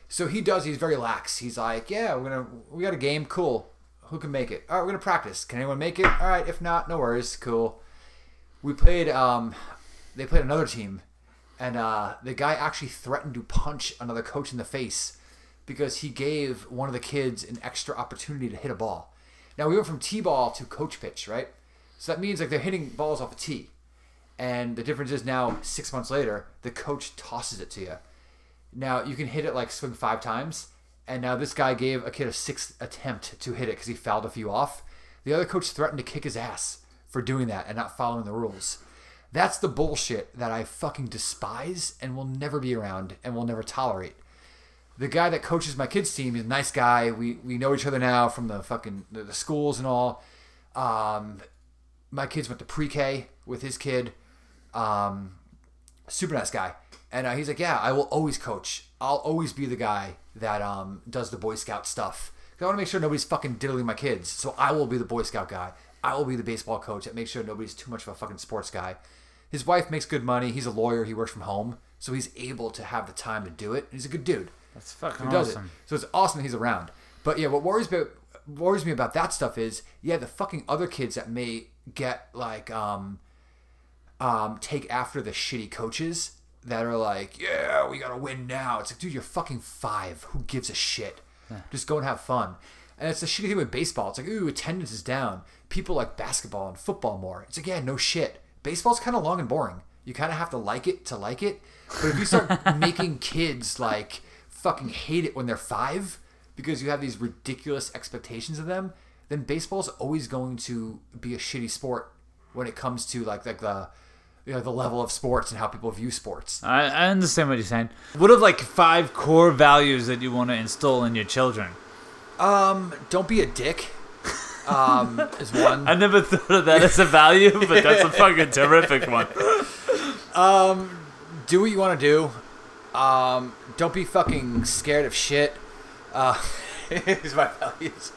So he does. He's very lax. He's like, yeah, we're gonna we got a game. Cool. Who can make it? All right, we're gonna practice. Can anyone make it? All right. If not, no worries. Cool we played um they played another team and uh the guy actually threatened to punch another coach in the face because he gave one of the kids an extra opportunity to hit a ball. Now we went from t-ball to coach pitch right? So that means like they're hitting balls off a tee. And the difference is now six months later the coach tosses it to you now you can hit it like swing five times. And now this guy gave a kid a sixth attempt to hit it because he fouled a few off. The other coach threatened to kick his ass for doing that and not following the rules. That's the bullshit that I fucking despise and will never be around and will never tolerate. The guy that coaches my kids' team is a nice guy. We we know each other now from the fucking the, the schools and all. Um, my kids went to pre-K with his kid. Um, super nice guy. And uh, he's like, yeah, I will always coach. I'll always be the guy that um, does the Boy Scout stuff. I want to make sure nobody's fucking diddling my kids. So I will be the Boy Scout guy. I will be the baseball coach that makes sure nobody's too much of a fucking sports guy. His wife makes good money. He's a lawyer. He works from home, so he's able to have the time to do it. He's a good dude That's fucking who does awesome. it. So it's awesome that he's around. But yeah, what worries me worries me about that stuff is yeah, the fucking other kids that may get like um um take after the shitty coaches that are like, yeah, we gotta win now. It's like, dude, you're fucking five. Who gives a shit? Just go and have fun. And it's the shitty thing with baseball. It's like, ooh, attendance is down. People like basketball and football more. It's like, yeah, no shit. Baseball's kind of long and boring. You kind of have to like it to like it. But if you start [laughs] making kids like fucking hate it when they're five because you have these ridiculous expectations of them, then baseball's always going to be a shitty sport when it comes to like like the you know the level of sports and how people view sports. I, I understand what you're saying. What are like five core values that you want to instill in your children? Um, don't be a dick. Um, [laughs] is one. I never thought of that as a value, but that's a fucking terrific one. [laughs] Um, do what you want to do. Um, don't be fucking scared of shit. Uh, [laughs] is my values.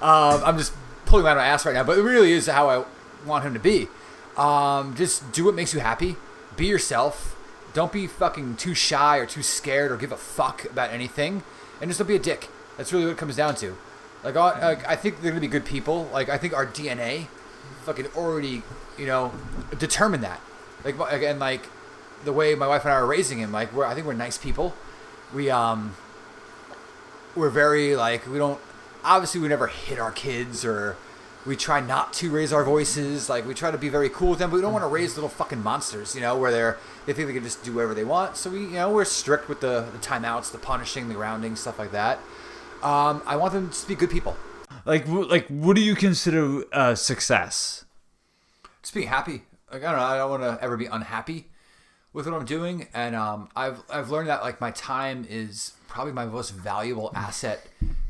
Um, I'm just pulling out my ass right now, but it really is how I want him to be. Um, just do what makes you happy. Be yourself. Don't be fucking too shy or too scared or give a fuck about anything, and just don't be a dick. That's really what it comes down to. Like, I- like I think they're gonna be good people. Like, I think our DNA, fucking already, you know, determined that. Like, again, like the way my wife and I are raising him, like we're I think we're nice people. We um we're very like we don't obviously we never hit our kids or we try not to raise our voices. Like we try to be very cool with them, but we don't want to raise little fucking monsters, you know, where they're they think they can just do whatever they want. So we you know we're strict with the, the timeouts, the punishing, the grounding, stuff like that. Um, I want them to be good people. Like, like, what do you consider uh, success? just being happy. Like I don't know, I don't want to ever be unhappy with what I'm doing, and um, I've I've learned that like my time is probably my most valuable asset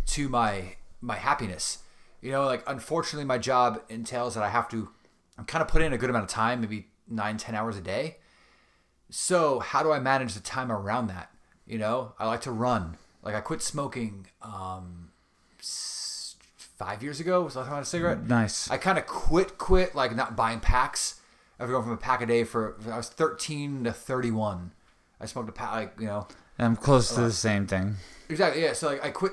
to my my happiness. You know, like unfortunately, my job entails that I have to I'm kind of put in a good amount of time, maybe nine ten hours a day. So how do I manage the time around that? You know, I like to run. Like I quit smoking um, five years ago. Was I had a cigarette? Nice. I kind of quit, quit, like not buying packs. I've gone from a pack a day for I was 13 to 31. I smoked a pack, like you know, I'm close to the same thing. exactly. Yeah, so like I quit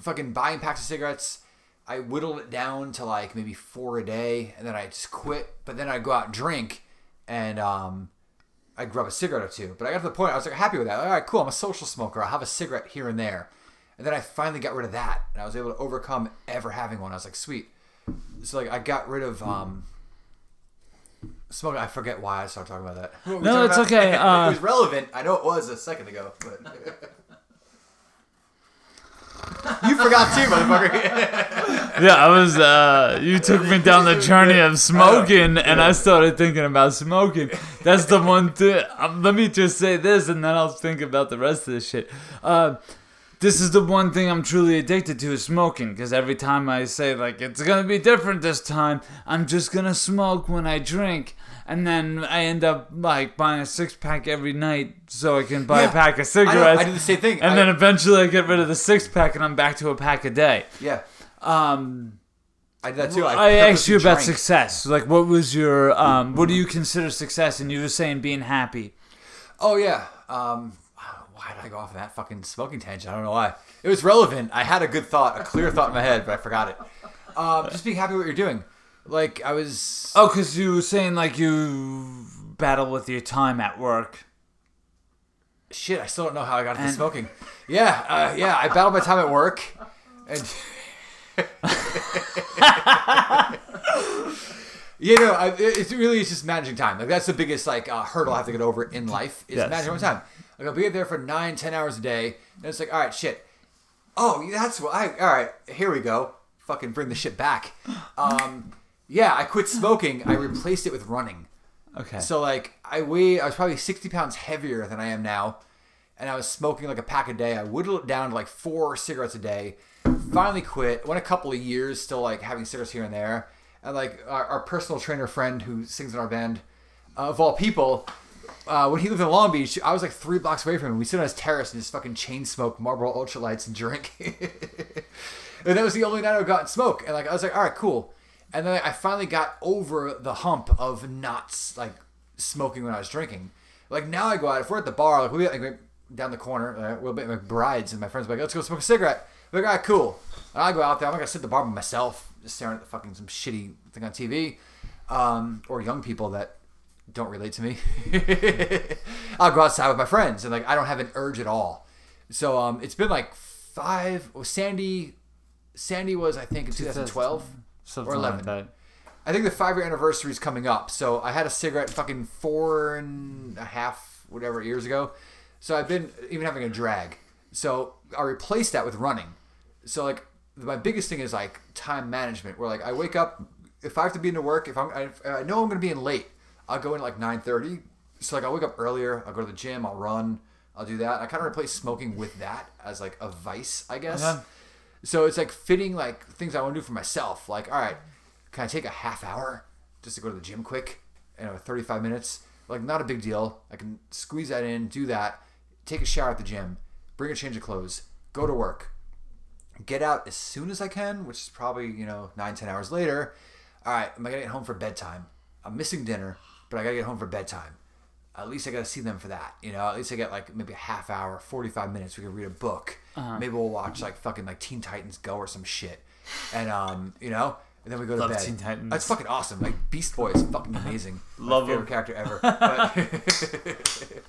fucking buying packs of cigarettes. I whittled it down to like maybe four a day, and then I just quit. But then I'd go out and drink, and um, I'd grab a cigarette or two. But I got to the point I was like happy with that. All right, cool. I'm a social smoker. I'll have a cigarette here and there. And then I finally got rid of that, and I was able to overcome ever having one. I was like, sweet. So like I got rid of um, smoking. I forget why I started talking about that. What No, it's about? okay. Uh, [laughs] it was relevant. I know it was a second ago, but [laughs] you forgot too, motherfucker. [laughs] Yeah, I was. Uh, you took me down the journey of smoking, and I started thinking about smoking. That's the one thing. Um, let me just say this, and then I'll think about the rest of this shit. Uh, this is the one thing I'm truly addicted to is smoking. Because every time I say like it's gonna be different this time, I'm just gonna smoke when I drink. And then I end up like buying a six pack every night so I can buy a Yeah. pack of I, know, cigarettes. I did the same thing. and I- then eventually I get rid of the six pack and I'm back to a pack a day. yeah, Um, I did that too. I, asked you about drank. success. Like, what was your um? What do you consider success? And you were saying being happy. Oh yeah. Um, why did I go off of that fucking smoking tangent? I don't know why. It was relevant. I had a good thought, a clear thought in my head, but I forgot it. Um, just being happy with what you're doing. Like I was. Oh, because you were saying like you battle with your time at work. Shit, I still don't know how I got into And- smoking. Yeah, uh, yeah. I battle my time at work, and [laughs] you know, I, it- really it's just managing time. Like that's the biggest like uh, hurdle I have to get over in life is Yes. managing my time. Like I'll be there for nine, ten hours a day, and it's like, all right, shit. Oh, that's what I. All right, here we go. Fucking bring the shit back. [laughs] Um, yeah, I quit smoking. I replaced it with running. Okay. So like I weighed, I was probably sixty pounds heavier than I am now, and I was smoking like a pack a day. I whittled it down to like four cigarettes a day. Finally quit. Went a couple of years still like having cigarettes here and there. And like our, our personal trainer friend who sings in our band, uh, of all people, uh, when he lived in Long Beach, I was like three blocks away from him. We sit on his terrace and just fucking chain smoke Marlboro Ultralights and drink. [laughs] and that was the only night I got smoke. And like I was like, all right, cool. and then I finally got over the hump of not like smoking when I was drinking. Like now I go out if we're at the bar, like we like down the corner, uh, we'll be like brides and my friends be like, let's go smoke a cigarette. I'm like, all right, cool. And I go out there. I'm not gonna sit at the bar by myself, just staring at the fucking some shitty thing on TV, um, or young people that don't relate to me. [laughs] I'll go outside with my friends, and like I don't have an urge at all. So um, it's been like five. Well, Sandy, Sandy was I think in 2012 Something or like 11. that. I think the five year anniversary is coming up. So I had a cigarette fucking four and a half, whatever, years ago. So I've been even having a drag. So I replaced that with running. So like my biggest thing is like time management. Where like I wake up, if I have to be into work, if I'm, if I know I'm gonna be in late, I'll go in at like nine thirty. So like I'll wake up earlier. I'll go to the gym. I'll run. I'll do that. I kind of replace smoking with that as like a vice, I guess. Okay. So it's like fitting like things I want to do for myself. Like, all right, can I take a half hour just to go to the gym quick? You know, 35 minutes. Like, not a big deal. I can squeeze that in, do that, take a shower at the gym, bring a change of clothes, go to work, get out as soon as I can, which is probably, you know, nine, 10 hours later. All right, am I going to get home for bedtime? I'm missing dinner, but I got to get home for bedtime. At least I got to see them for that. You know, at least I get like maybe a half hour, 45 minutes. We can read a book. Maybe we'll watch like fucking like Teen Titans Go or some shit. And, um, you know, and then we go to Love bed. Teen Titans. That's fucking awesome. Like Beast Boy is fucking amazing. [laughs] Love my favorite him. character ever. [laughs]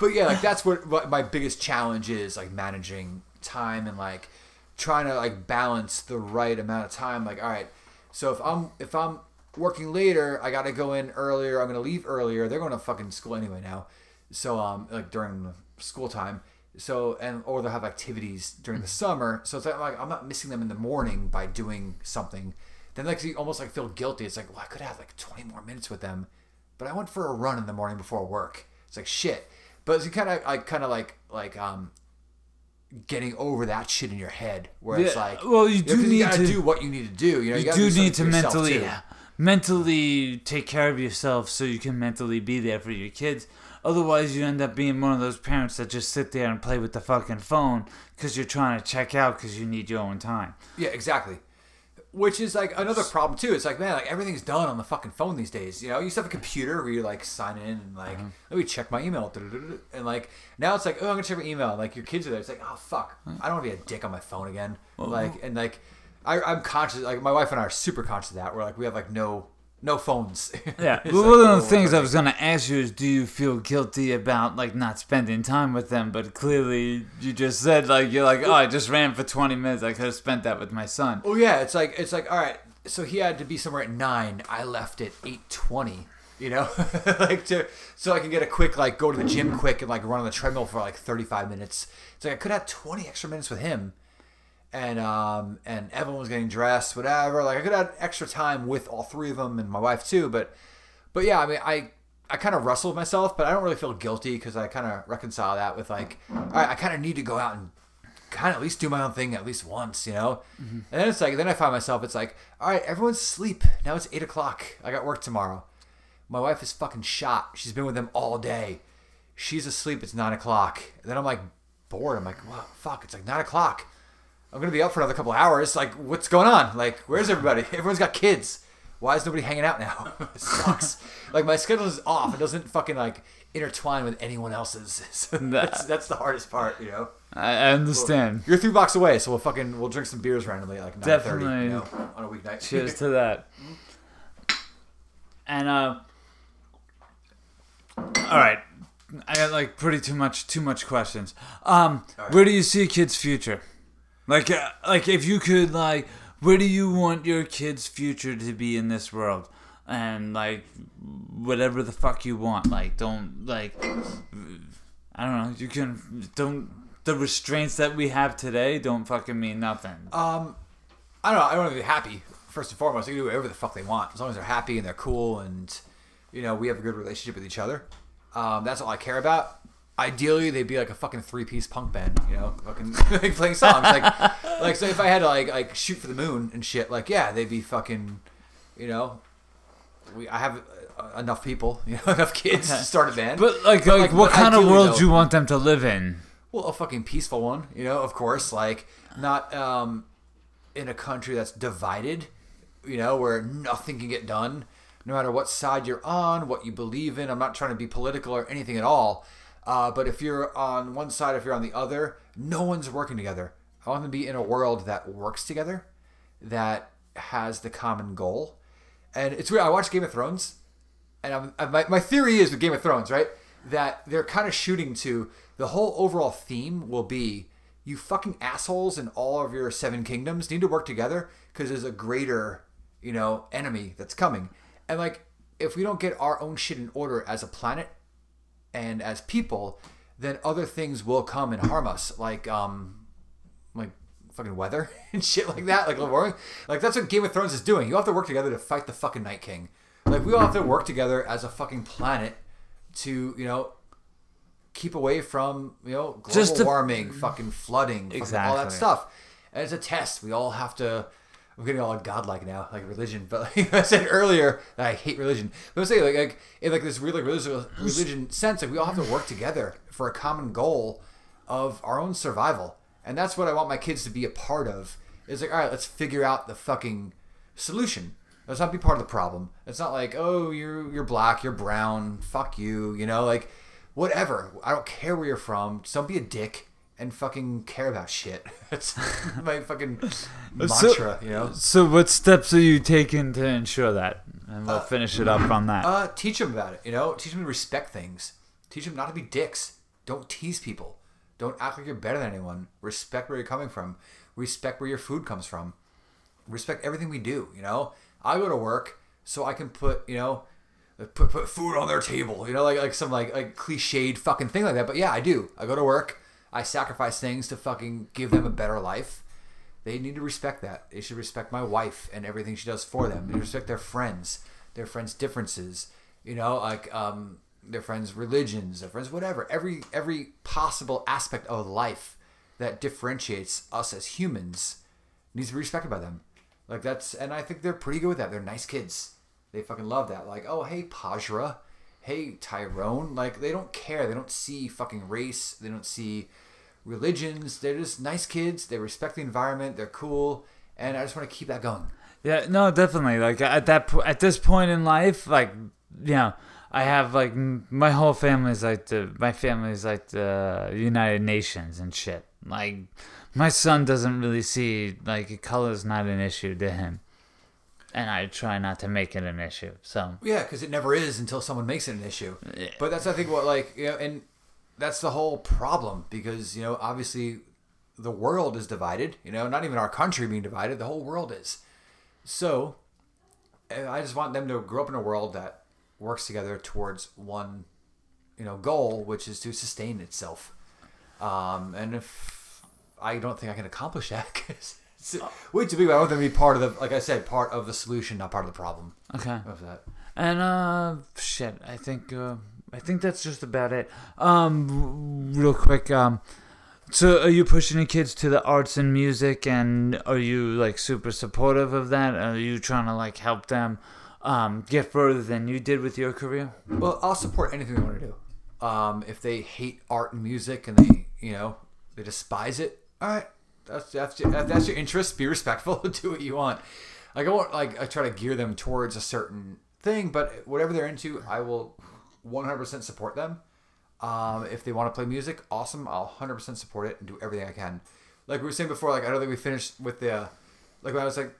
But, [laughs] but yeah, like that's what, what my biggest challenge is, like managing time and like trying to like balance the right amount of time. Like, all right, so if I'm if I'm working later, I gotta go in earlier. I'm gonna leave earlier. They're going to fucking school anyway now. So um, like during school time. So and or they'll have activities during the summer. So it's like, I'm not missing them in the morning by doing something. Then like you almost like feel guilty. It's like, well, I could have like 20 more minutes with them, but I went for a run in the morning before work. It's like shit. But it's kind of like kind of like like um getting over that shit in your head where it's like well, you do 'cause need to- do what you need to do. You know, you, you do need to mentally too. Mentally take care of yourself so you can mentally be there for your kids otherwise you end up being one of those parents that just sit there and play with the fucking phone because you're trying to check out because you need your own time Yeah, exactly. Which is like another problem too. It's like man, like everything's done on the fucking phone these days. You know, you used to have a computer where you like sign in and like Uh-huh. let me check my email, and like now it's like oh I'm gonna check my email. And, like your kids are there. It's like oh fuck, I don't want to be a dick on my phone again. like and like I, I'm conscious. Like my wife and I are super conscious of that. We're like we have like no no phones. [laughs] yeah well, like, one of oh, the things i was going to ask you is do you feel guilty about like not spending time with them but clearly you just said like you're like oh i just ran for 20 minutes i could have spent that with my son Oh yeah, it's like it's like all right. So he had to be somewhere at nine. I left at eight twenty. You know, [laughs] like to so I can get a quick like go to the gym quick and like run on the treadmill for like thirty five minutes. It's like I could have twenty extra minutes with him, and um and Evan was getting dressed, whatever. Like I could have extra time with all three of them and my wife too. But but yeah, I mean I. I kind of wrestle with myself, but I don't really feel guilty because I kind of reconcile that with like, all right, I kind of need to go out and kind of at least do my own thing at least once, you know? And then it's like, then I find myself, it's like, all right, everyone's asleep. Now it's eight o'clock. I got work tomorrow. My wife is fucking shot. She's been with them all day. She's asleep. It's nine o'clock. And then I'm like bored. I'm like, well, fuck. It's like nine o'clock. I'm gonna be up for another couple hours. Like, what's going on? Like, where's everybody? [laughs] Everyone's got kids. Why is nobody hanging out now? [laughs] it sucks. like my schedule is off. It doesn't fucking like intertwine with anyone else's. So [laughs] that's that's the hardest part, you know. i, understand You're three blocks away, so we'll fucking we'll drink some beers randomly like nine thirty, Definitely. you know, on a weeknight. Cheers to that. And uh all right. I got like pretty too much too much questions. Um where do you see a kid's future? Like uh, like if you could like where do you want your kid's future to be in this world? And like whatever the fuck you want. Like don't like I don't know, you can don't the restraints that we have today don't fucking mean nothing. Um, I don't know. I want to be happy first and foremost. They can do whatever the fuck they want as long as they're happy and they're cool and you know we have a good relationship with each other. Um, that's all I care about. Ideally, they'd be like a fucking three piece punk band, you know, fucking [laughs] like playing songs. Like, [laughs] like so if I had to like like shoot for the moon and shit, like yeah, they'd be fucking, you know, we I have uh, enough people, [laughs] you know, enough kids to start a band. But like, But, like, like, what kind of world though- do you want them to live in? Well, a fucking peaceful one, you know, of course, like not um in a country that's divided you know, where nothing can get done, no matter what side you're on, what you believe in. I'm not trying to be political or anything at all. Uh, but if you're on one side, if you're on the other, no one's working together. I want them to be in a world that works together, that has the common goal. And it's weird. I watched Game of Thrones, and I'm, I, my, my theory is with Game of Thrones, right? That they're kind of shooting to the whole overall theme will be you fucking assholes in all of your seven kingdoms need to work together because there's a greater, you know, enemy that's coming. And like, if we don't get our own shit in order as a planet and as people, then other things will come and harm us, like um, like fucking weather [laughs] and shit like that, like warring. Like that's what Game of Thrones is doing. You have to work together to fight the fucking Night King. Like we all have to work together as a fucking planet to you know keep away from you know global to- warming, fucking flooding, fucking all that stuff. And it's a test. We all have to. I'm getting all godlike now, like religion. But [laughs] like I said earlier, that I hate religion. But I'm saying like, like in like this really religious religion sense, like we all have to work together for a common goal of our own survival, and that's what I want my kids to be a part of. Is like, all right, let's figure out the fucking solution. Let's not be part of the problem. It's not like, oh, you're you're black, you're brown, fuck you, you know, like whatever. I don't care where you're from. Just don't be a dick and fucking care about shit. [laughs] That's [laughs] my fucking mantra, you know. So, what steps are you taking to ensure that? And we'll finish it up on that. Uh, teach them about it. You know, teach them to respect things. Teach them not to be dicks. Don't tease people. Don't act like you're better than anyone. Respect where you're coming from. Respect where your food comes from. Respect everything we do. You know, I go to work so I can put you know put put food on their table. You know, like like some like like cliched fucking thing like that. But yeah, I do. I go to work. I sacrifice things to fucking give them a better life. They need to respect that. They should respect my wife and everything she does for them. They respect their friends, their friends' differences. You know, like um, their friends' religions, their friends' whatever. Every every possible aspect of life that differentiates us as humans needs to be respected by them. Like that's, and I think they're pretty good with that. They're nice kids. They fucking love that. Like, oh hey Pajra, hey Tyrone. Like they don't care. They don't see fucking race. They don't see religions. They're just nice kids. They respect the environment. They're cool, and I just want to keep that going. Yeah, no, definitely. Like at that po- at this point in life, like you know, I have like m- my whole family's like the my family's like the United Nations and shit. Like my son doesn't really see like color's not an issue to him, and I try not to make it an issue. So Yeah, because it never is until someone makes it an issue. But that's I think what like you know, and that's the whole problem because you know obviously the world is divided. You know, not even our country being divided, the whole world is. So, I just want them to grow up in a world that works together towards one, you know, goal, which is to sustain itself. Um, and if I don't think I can accomplish that, [laughs] 'cause it's way too big. I want them to be part of the, like I said, part of the solution, not part of the problem. okay. Of that. And uh shit, I think uh I think that's just about it. Um real quick, um so are you pushing your kids to the arts and music and are you like super supportive of that? Are you trying to like help them um get further than you did with your career? Well, I'll support anything they want to do. Um, if they hate art and music and they, you know, they despise it, all right, that's that's your, that's your interest. Be respectful. [laughs] do what you want. Like I won't like I try to gear them towards a certain thing, but whatever they're into, I will 100% support them. Um, if they want to play music, awesome. I'll 100% support it and do everything I can. Like we were saying before, like I don't think we finished with the, like when I was like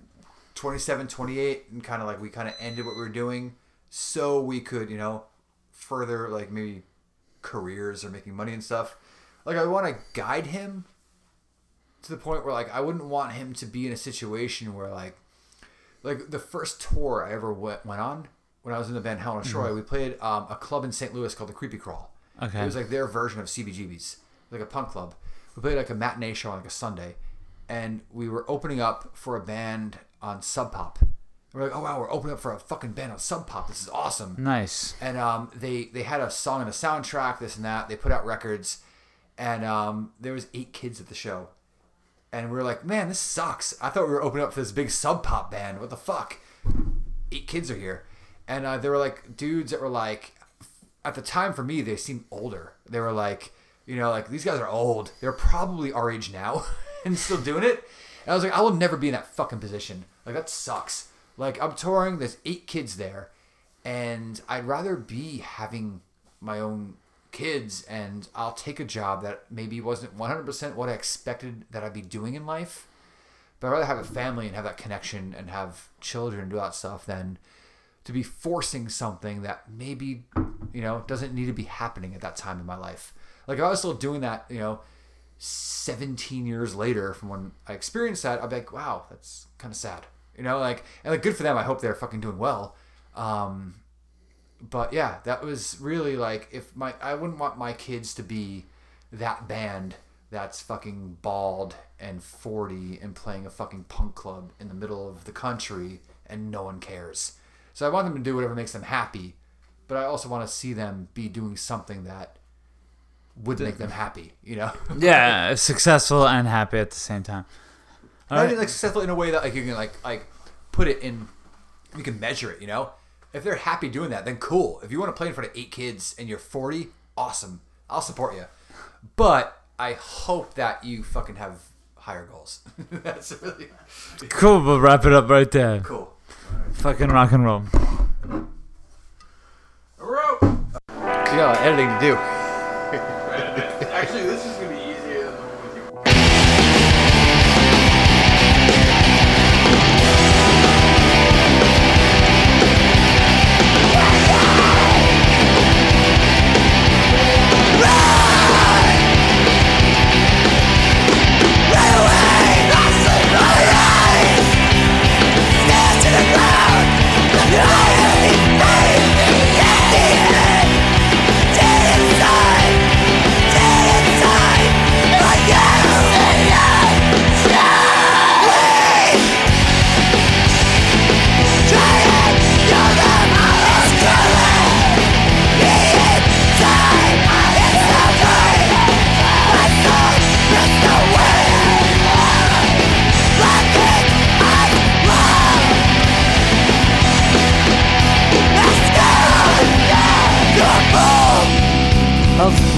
27, 28, and kind of like we kind of ended what we were doing so we could, you know, further like maybe careers or making money and stuff. Like I want to guide him to the point where like I wouldn't want him to be in a situation where like like the first tour I ever went, went on when I was in the band Helen of Troy, we played um, a club in St. Louis called the Creepy Crawl. Okay. It was like their version of CBGB's, like a punk club. We played like a matinee show on like a Sunday, and we were opening up for a band on Sub Pop. We're like, oh wow, we're opening up for a fucking band on Sub Pop. This is awesome Nice. and um, they they had a song and a soundtrack, this and that. They put out records, and um, there was eight kids at the show, and we were like, man, this sucks. I thought we were opening up for this big sub pop band. What the fuck? Eight kids are here, and uh, they were like dudes that were like, at the time for me, they seemed older. They were like, you know, like these guys are old. They're probably our age now [laughs] and still doing it. And I was like, I will never be in that fucking position. Like that sucks. Like I'm touring, there's eight kids there, and I'd rather be having my own kids and I'll take a job that maybe wasn't 100% what I expected that I'd be doing in life. But I'd rather have a family and have that connection and have children and do that stuff than to be forcing something that maybe, you know, doesn't need to be happening at that time in my life. Like if I was still doing that, you know, 17 years later from when I experienced that, I'd be like, wow, that's kind of sad. You know, like, and like, good for them. I hope they're fucking doing well. Um, but yeah, that was really like, if my, I wouldn't want my kids to be that band that's fucking bald and 40 and playing a fucking punk club in the middle of the country and no one cares. So I want them to do whatever makes them happy, but I also want to see them be doing something that would make them happy, you know? [laughs] Yeah, successful and happy at the same time. All I mean, like successful in a way that like you can like like put it in, you can measure it. You know, if they're happy doing that, then cool. If you want to play in front of eight kids and you're 40, awesome. I'll support you. But I hope that you fucking have higher goals. [laughs] That's really Cool, we'll wrap it up right there. cool. Fucking rock and roll. Rope. You got editing to do. Actually, this is gonna be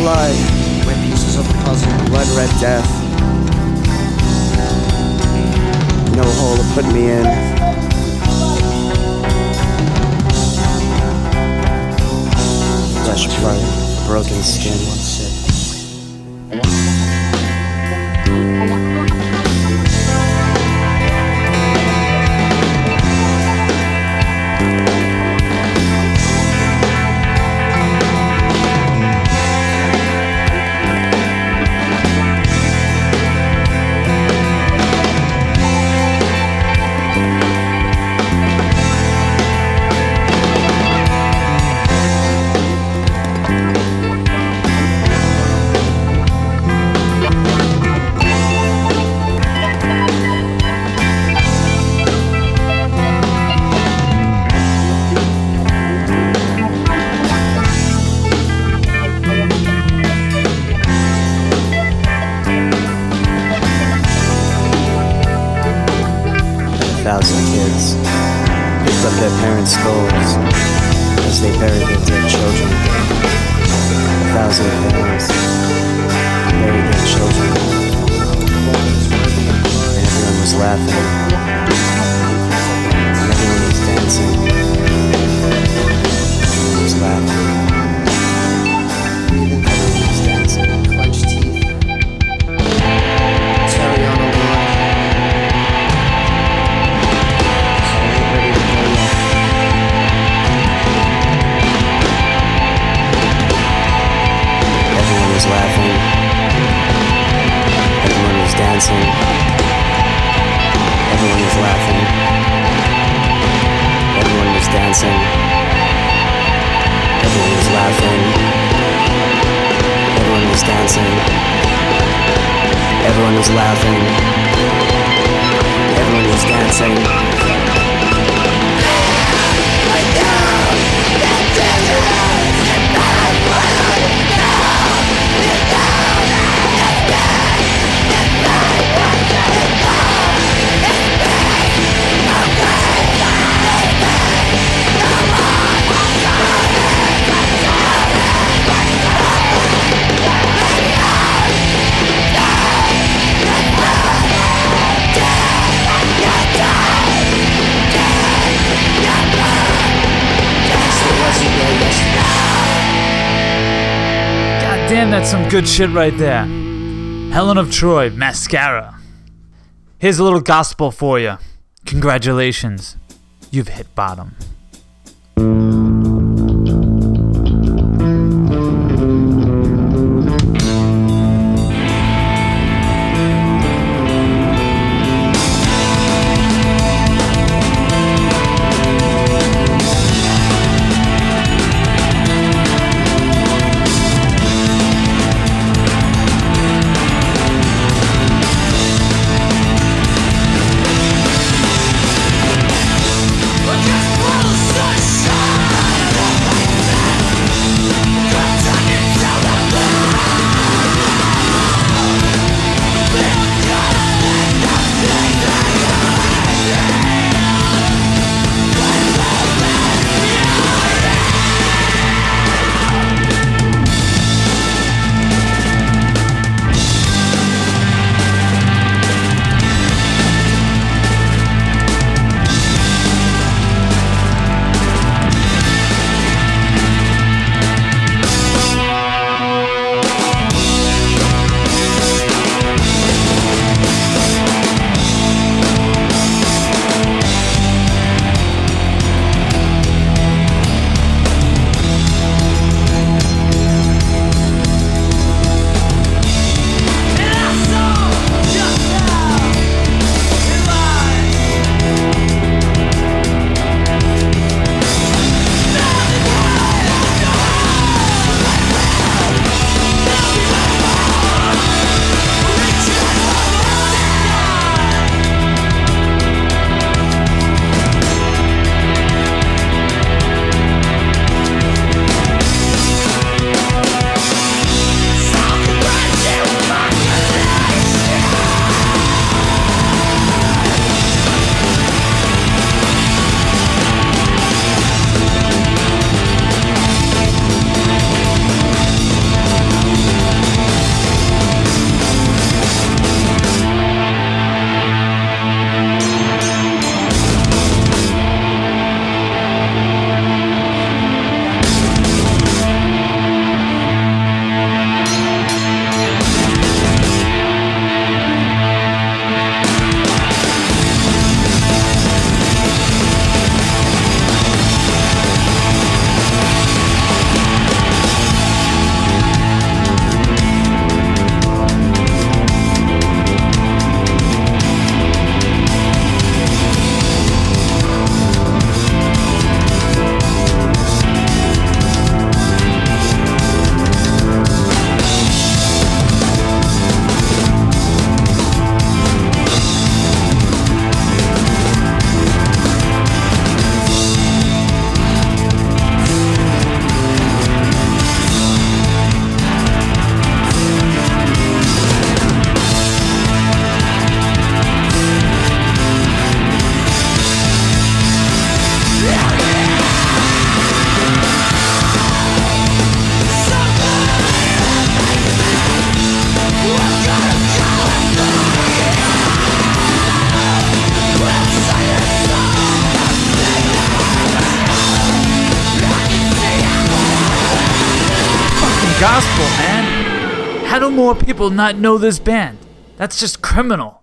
blood, where pieces of the puzzle, blood red death. No hole to put me in. Flesh blood, broken skin. Good shit right there. Helen of Troy, Mascara. Here's a little gospel for you. Congratulations, you've hit bottom. People not know this band? That's just criminal.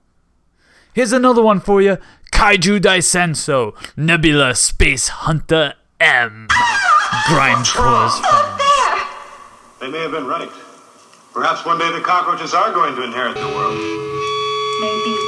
Here's another one for you Kaiju Daisenso, Nebula Space Hunter M. Grindcore's fans. They may have been right. Perhaps one day the cockroaches are going to inherit the world. Maybe.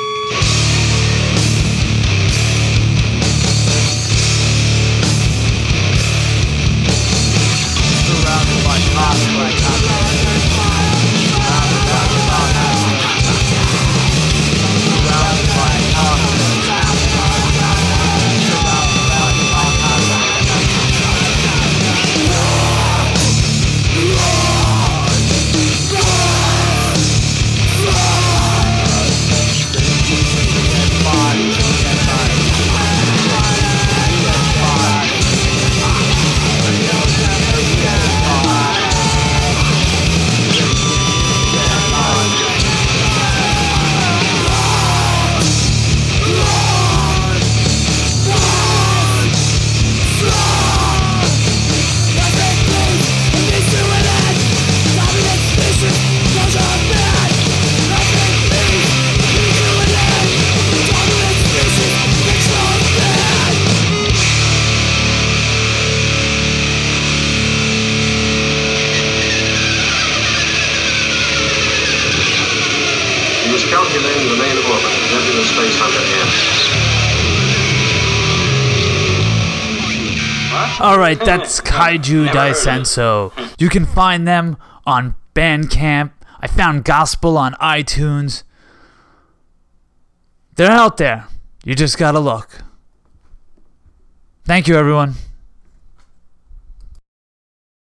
Right, that's [laughs] Kaiju Daisenso. You can find them on Bandcamp. I found Gospel on iTunes. They're out there. You just gotta look. Thank you, everyone.